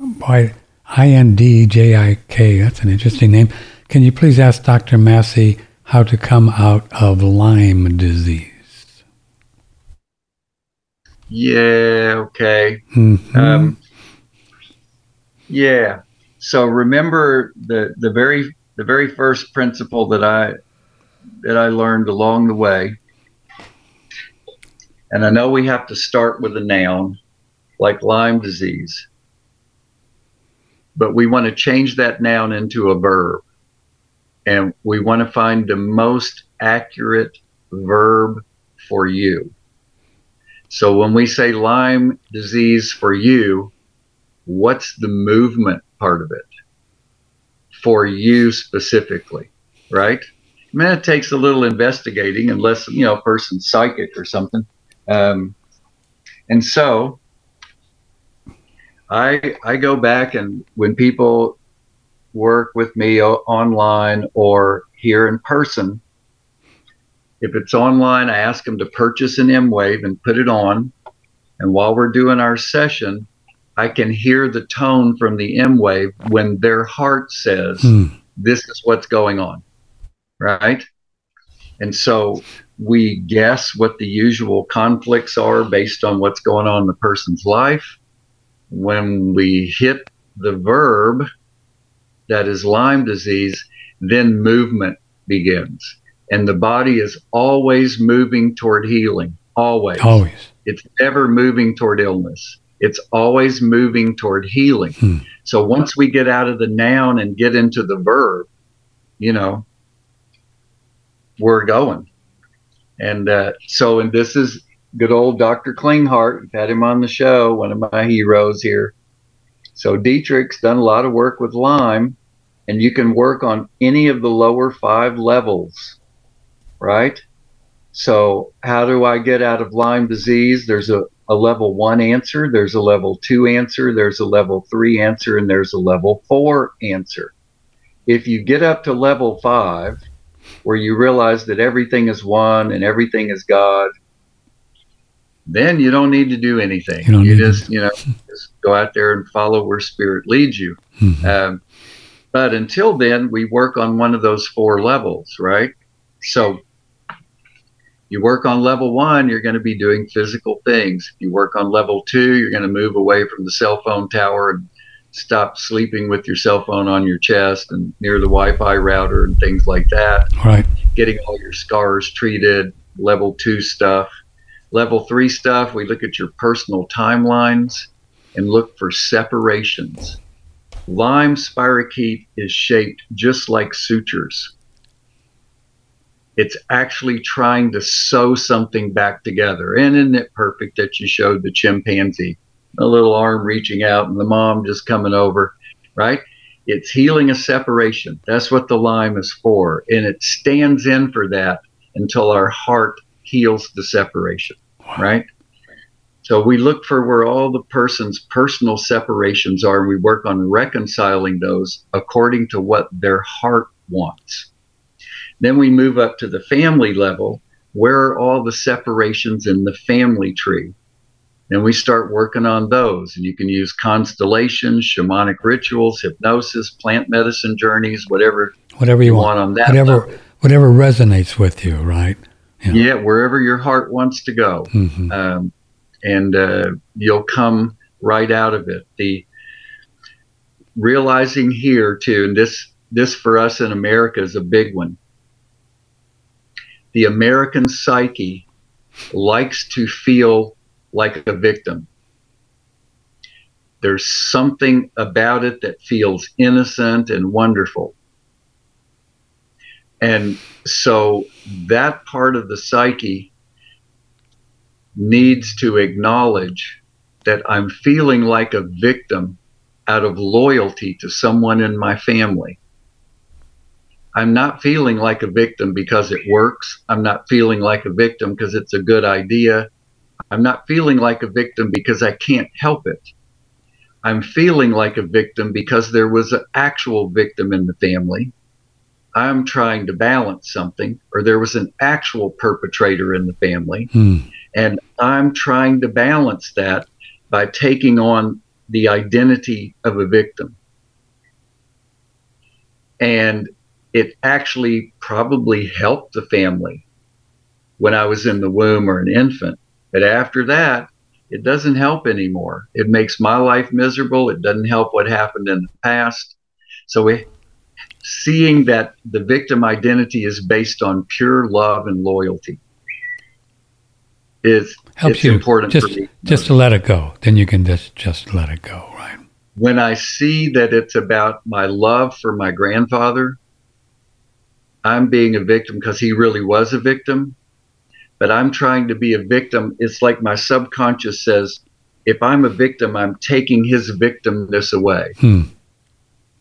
by INDJIK. That's an interesting name. Can you please ask Dr. Massey how to come out of Lyme disease? Yeah, okay. Mhm. Um, yeah. So remember the the very the very first principle that I that I learned along the way. And I know we have to start with a noun like Lyme disease. But we want to change that noun into a verb. And we want to find the most accurate verb for you. So when we say Lyme disease for you, what's the movement part of it for you specifically, right? I it takes a little investigating, unless you know a person's psychic or something. Um, And so I I go back and when people work with me o- online or here in person, if it's online, I ask them to purchase an emWave and put it on. And while we're doing our session, I can hear the tone from the emWave when their heart says, Hmm. This is what's going on. Right. And so we guess what the usual conflicts are based on what's going on in the person's life. When we hit the verb that is Lyme disease, then movement begins. And the body is always moving toward healing, always. Always. It's never moving toward illness. It's always moving toward healing. Hmm. So once we get out of the noun and get into the verb, you know, we're going. And uh, so, and this is good old Dr. Klinghardt. We've had him on the show, one of my heroes here. So Dietrich's done a lot of work with Lyme, and you can work on any of the lower five levels, right? So how do I get out of Lyme disease? There's a, a level one answer, there's a level two answer, there's a level three answer, and there's a level four answer. If you get up to level five, where you realize that everything is one and everything is God, then you don't need to do anything. You You, just, you know, just go out there and follow where spirit leads you. Mhm. Um, but until then, we work on one of those four levels, right? So you work on level one, you're going to be doing physical things. If you work on level two, you're going to move away from the cell phone tower and stop sleeping with your cell phone on your chest and near the Wi Fi router and things like that Right. getting all your scars treated, level two stuff. Level three stuff, we look at your personal timelines and look for separations. Lyme spirochete is shaped just like sutures. It's actually trying to sew something back together. And isn't it perfect that you showed the chimpanzee, the little arm reaching out and the mom just coming over, right? It's healing a separation. That's what the Lyme is for. And it stands in for that until our heart heals the separation, right? So we look for where all the person's personal separations are, and we work on reconciling those according to what their heart wants. Then we move up to the family level. Where are all the separations in the family tree? And we start working on those. And you can use constellations, shamanic rituals, hypnosis, plant medicine journeys, whatever Whatever you, you want. want on that. Whatever level. whatever resonates with you, right? Yeah. Yeah, wherever your heart wants to go. hmm um, and uh, you'll come right out of it. The realizing here too, and this this for us in America is a big one. The American psyche likes to feel like a victim. There's something about it that feels innocent and wonderful. And so that part of the psyche needs to acknowledge that I'm feeling like a victim out of loyalty to someone in my family. I'm not feeling like a victim because it works. I'm not feeling like a victim because it's a good idea. I'm not feeling like a victim because I can't help it. I'm feeling like a victim because there was an actual victim in the family. I'm trying to balance something, or there was an actual perpetrator in the family. Hmm. And I'm trying to balance that by taking on the identity of a victim. And it actually probably helped the family when I was in the womb or an infant. But after that, it doesn't help anymore. It makes my life miserable. It doesn't help what happened in the past. So we, seeing that the victim identity is based on pure love and loyalty is Helps you important just just to let it go. Then you can just just let it go, right? when I see that it's about my love for my grandfather, I'm being a victim because he really was a victim. But I'm trying to be a victim. It's like my subconscious says, if I'm a victim, I'm taking his victimness away. Hmm.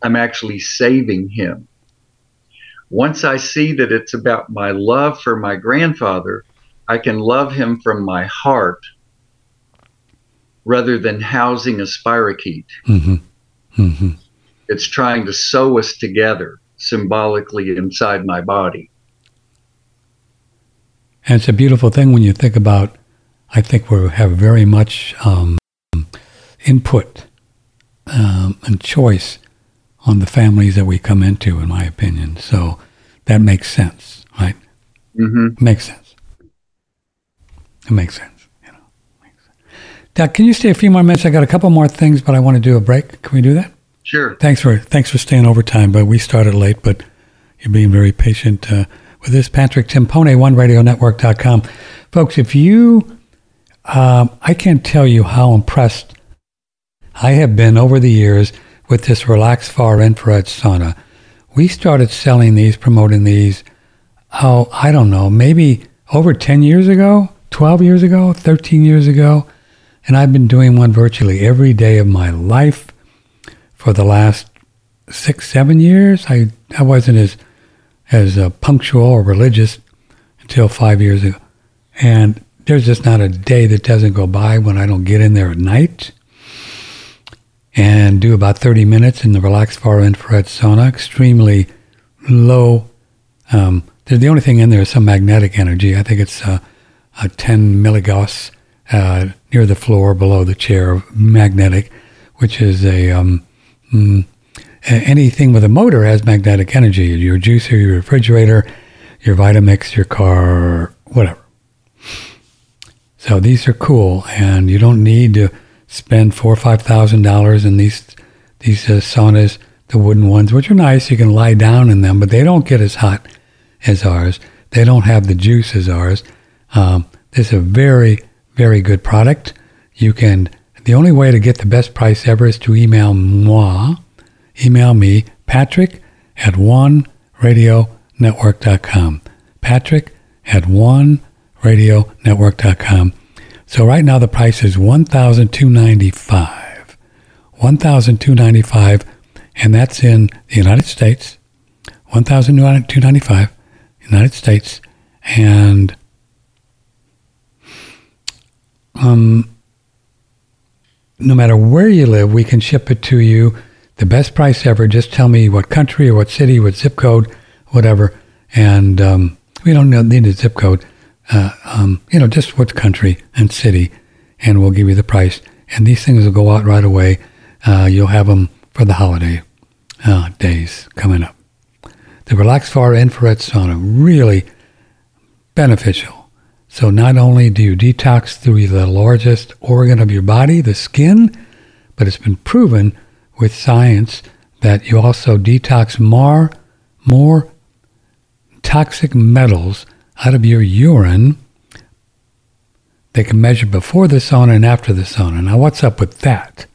I'm actually saving him. Once I see that it's about my love for my grandfather, I can love him from my heart rather than housing a spirochete. Mm-hmm. Mm-hmm. It's trying to sew us together symbolically inside my body. And it's a beautiful thing when you think about, I think we have very much um, input um, and choice on the families that we come into, in my opinion. So that makes sense, right? Mm-hmm. Makes sense. It makes sense. You know, makes sense. Doc, can you stay a few more minutes? I got a couple more things, but I want to do a break. Can we do that? Sure. Thanks for thanks for staying overtime. But we started late, but you're being very patient uh, with this. Patrick Timpone, OneRadioNetwork.com. Folks, if you, um, I can't tell you how impressed I have been over the years with this Relax Far Infrared Sauna. We started selling these, promoting these, oh, I don't know, maybe over 10 years ago, 12 years ago, 13 years ago. And I've been doing one virtually every day of my life for the last six, seven years. I, I wasn't as, as uh, punctual or religious until five years ago. And there's just not a day that doesn't go by when I don't get in there at night and do about 30 minutes in the relaxed far infrared sauna. Extremely low. Um, the only thing in there is some magnetic energy. I think it's uh, a 10 milligauss uh, near the floor below the chair, magnetic, which is a um, mm, anything with a motor has magnetic energy. Your juicer, your refrigerator, your Vitamix, your car, whatever. So these are cool, and you don't need to spend four or five thousand dollars in these these uh, saunas, the wooden ones, which are nice. You can lie down in them, but they don't get as hot as ours. They don't have the juice as ours. Um, this is a very very good product. You can. The only way to get the best price ever is to email moi, email me, Patrick at oneradionetwork.com. Patrick at oneradionetwork.com. So right now the price is one thousand two ninety five, one thousand two ninety five, and that's in the United States. One thousand two ninety five, United States, and um, no matter where you live, we can ship it to you. The best price ever. Just tell me what country or what city, what zip code, whatever, and um, we don't need a zip code uh, um, you know, just what country and city, and we'll give you the price. And these things will go out right away. Uh, you'll have them for the holiday uh, days coming up. The Relax Far infrared sauna really beneficial. So not only do you detox through the largest organ of your body, the skin, but it's been proven with science that you also detox more, more toxic metals out of your urine. They can measure before the sauna and after the sauna. Now, what's up with that?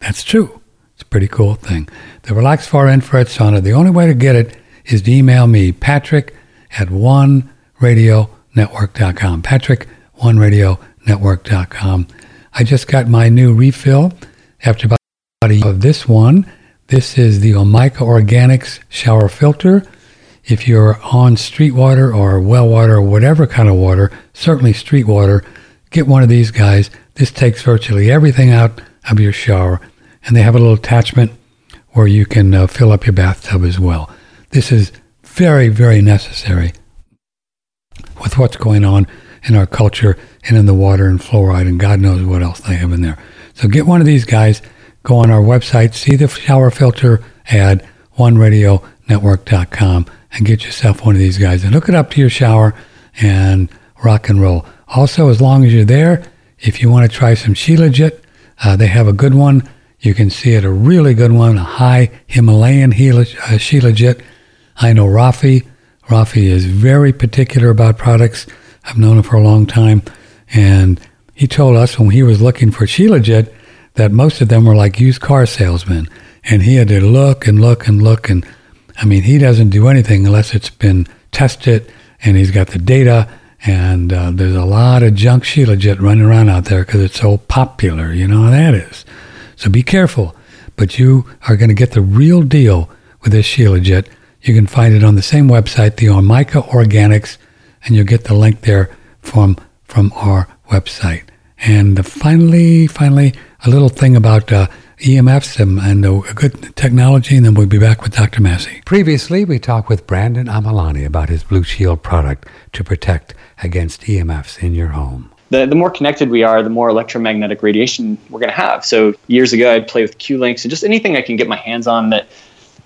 That's true. It's a pretty cool thing. The Relax Far Infrared Sauna, the only way to get it is to email me, patrick at oneradionetwork.com. Patrick, oneradionetwork.com. I just got my new refill after about of this one. This is the Omica Organics shower filter. If you're on street water or well water or whatever kind of water, certainly street water, get one of these guys. This takes virtually everything out of your shower. And they have a little attachment where you can uh, fill up your bathtub as well. This is very, very necessary with what's going on in our culture and in the water and fluoride and God knows what else they have in there. So get one of these guys, go on our website, see the shower filter ad, oneradionetwork.com and get yourself one of these guys and hook it up to your shower and rock and roll. Also, as long as you're there, if you want to try some Shilajit, uh, they have a good one. You can see it, a really good one, a high Himalayan uh, Shilajit. I know Rafi. Rafi is very particular about products. I've known him for a long time. And he told us when he was looking for Shilajit that most of them were like used car salesmen. And he had to look and look and look and I mean, he doesn't do anything unless it's been tested and he's got the data. And uh, there's a lot of junk Shilajit running around out there because it's so popular. You know how that is. So be careful. But you are going to get the real deal with this Shilajit. You can find it on the same website, the Omica Organics, and you'll get the link there from from our website. And finally, finally, a little thing about uh, EMFs and, and a good technology, and then we'll be back with Dr. Massey. Previously, we talked with Brandon Amalani about his Blushield product to protect against EMFs in your home. The, the more connected we are, the more electromagnetic radiation we're going to have. So years ago, I'd play with Q-links and just anything I can get my hands on that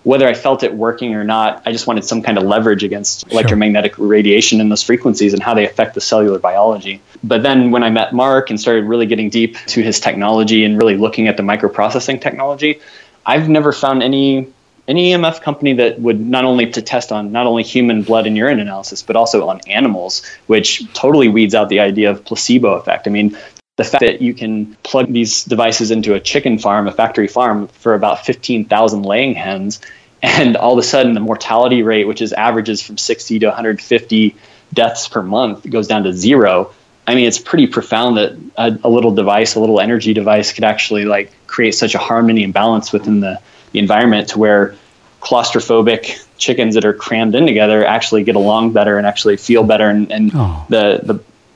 whether I felt it working or not, I just wanted some kind of leverage against sure. electromagnetic radiation and those frequencies and how they affect the cellular biology. But then when I met Mark and started really getting deep to his technology and really looking at the microprocessing technology, I've never found any any EMF company that would not only to test on not only human blood and urine analysis, but also on animals, which totally weeds out the idea of placebo effect. I mean, the fact that you can plug these devices into a chicken farm, a factory farm, for about 15,000 laying hens, and all of a sudden the mortality rate, which is averages from 60 to 150 deaths per month, goes down to zero. I mean, it's pretty profound that a, a little device, a little energy device, could actually like create such a harmony and balance within the, the environment to where claustrophobic chickens that are crammed in together actually get along better and actually feel better and, and oh. the, the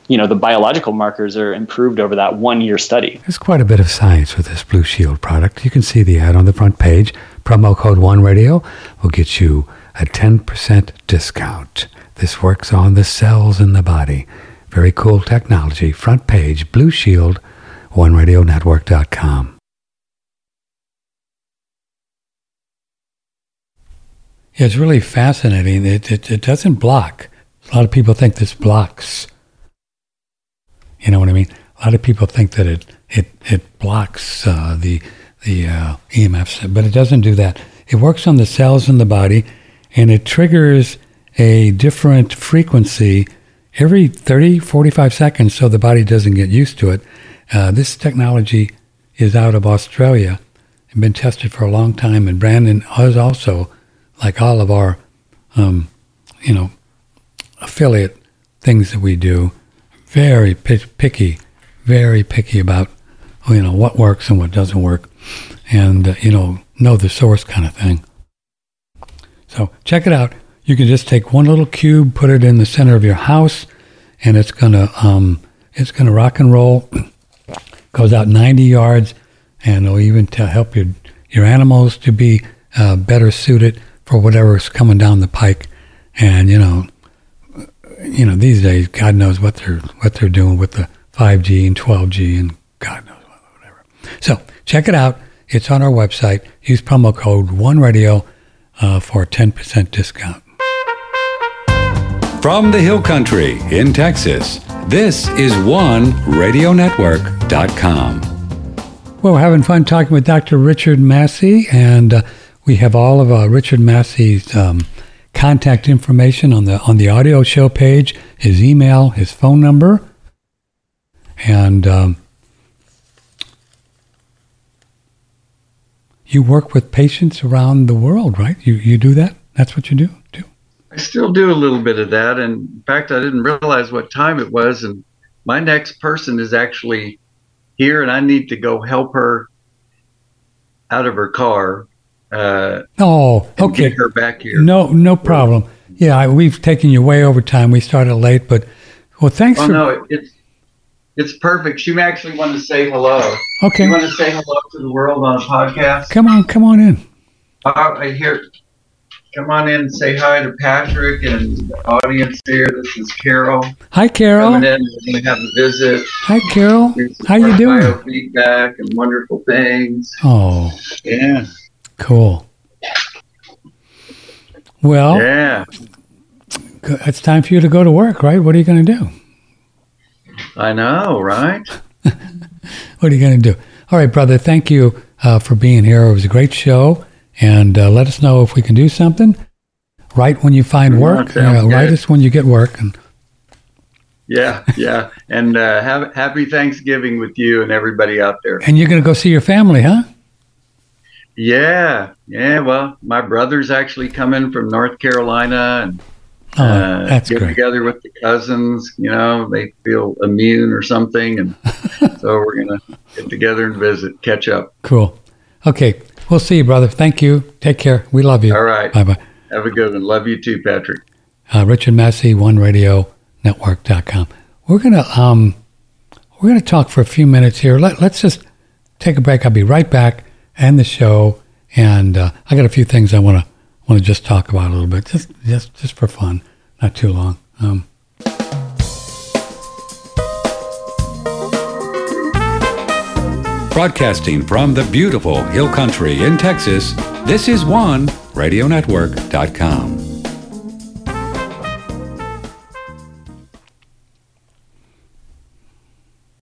you know the biological markers are improved over that one year study. There's quite a bit of science with this Blushield product. You can see the ad on the front page. Promo code One Radio will get you a 10% discount. This works on the cells in the body. Very cool technology. Front page, Blushield, OneRadioNetwork.com. Yeah, it's really fascinating. It, it, it doesn't block. A lot of people think this blocks you know what I mean? A lot of people think that it it it blocks uh, the the uh, EMFs, but it doesn't do that. It works on the cells in the body, and it triggers a different frequency every 30, 45 seconds, so the body doesn't get used to it. Uh, this technology is out of Australia and been tested for a long time, and Brandon has also, like all of our, um, you know, affiliate things that we do, very picky, very picky about you know what works and what doesn't work, and uh, you know know the source kind of thing. So check it out. You can just take one little cube, put it in the center of your house, and it's gonna um, it's gonna rock and roll. Goes out 90 yards, and it'll even to help your your animals to be uh, better suited for whatever's coming down the pike. And you know, you know, these days, God knows what they're what they're doing with the 5G and 12G and God knows whatever. So check it out. It's on our website. Use promo code One Radio uh, for a 10% discount. From the Hill Country in Texas, this is one OneRadioNetwork.com. Well, we're having fun talking with Dr. Richard Massey, and uh, we have all of uh, Richard Massey's um, contact information on the on the audio show page, his email, his phone number, and um, you work with patients around the world, right? You you do that? That's what you do. Do. I still do a little bit of that, and in fact, I didn't realize what time it was, and my next person is actually here, and I need to go help her out of her car uh, oh, okay. her back here. No, no problem. Yeah, I, we've taken you way over time. We started late, but well, thanks oh, for. no, it's it's perfect. She actually wanted to say hello. Okay. You want to say hello to the world on a podcast? Come on, come on in. Uh, I hear. Come on in and say hi to Patrick and the audience here. This is Carol. Hi, Carol. Coming in, we're going to have a visit. Hi, Carol. How you doing? Feedback and wonderful things. Oh. Yeah. Cool. Well, yeah. It's time for you to go to work, right? What are you going to do? I know, right? what are you going to do? All right, brother. Thank you uh, for being here. It was a great show, and uh, let us know if we can do something. Right when you find work, uh, write us when you get work. And yeah, yeah, and uh, have happy Thanksgiving with you and everybody out there. And you're going to go see your family, huh? Yeah, yeah. Well, my brother's actually coming from North Carolina and oh, uh, that's get great. together with the cousins. You know, they feel immune or something, and so we're gonna get together and visit, catch up. Cool. Okay, we'll see you, brother. Thank you. Take care. We love you. All right. Bye bye. Have a good one. Love you too, Patrick. Uh, Richard Massey, One Radio Network.com. We're gonna um, we're to talk for a few minutes here. Let, let's just take a break. I'll be right back and the show. And uh, I got a few things I want to want to just talk about a little bit, just just just for fun, not too long. Um, Broadcasting from the beautiful Hill Country in Texas, this is one radionetwork.com.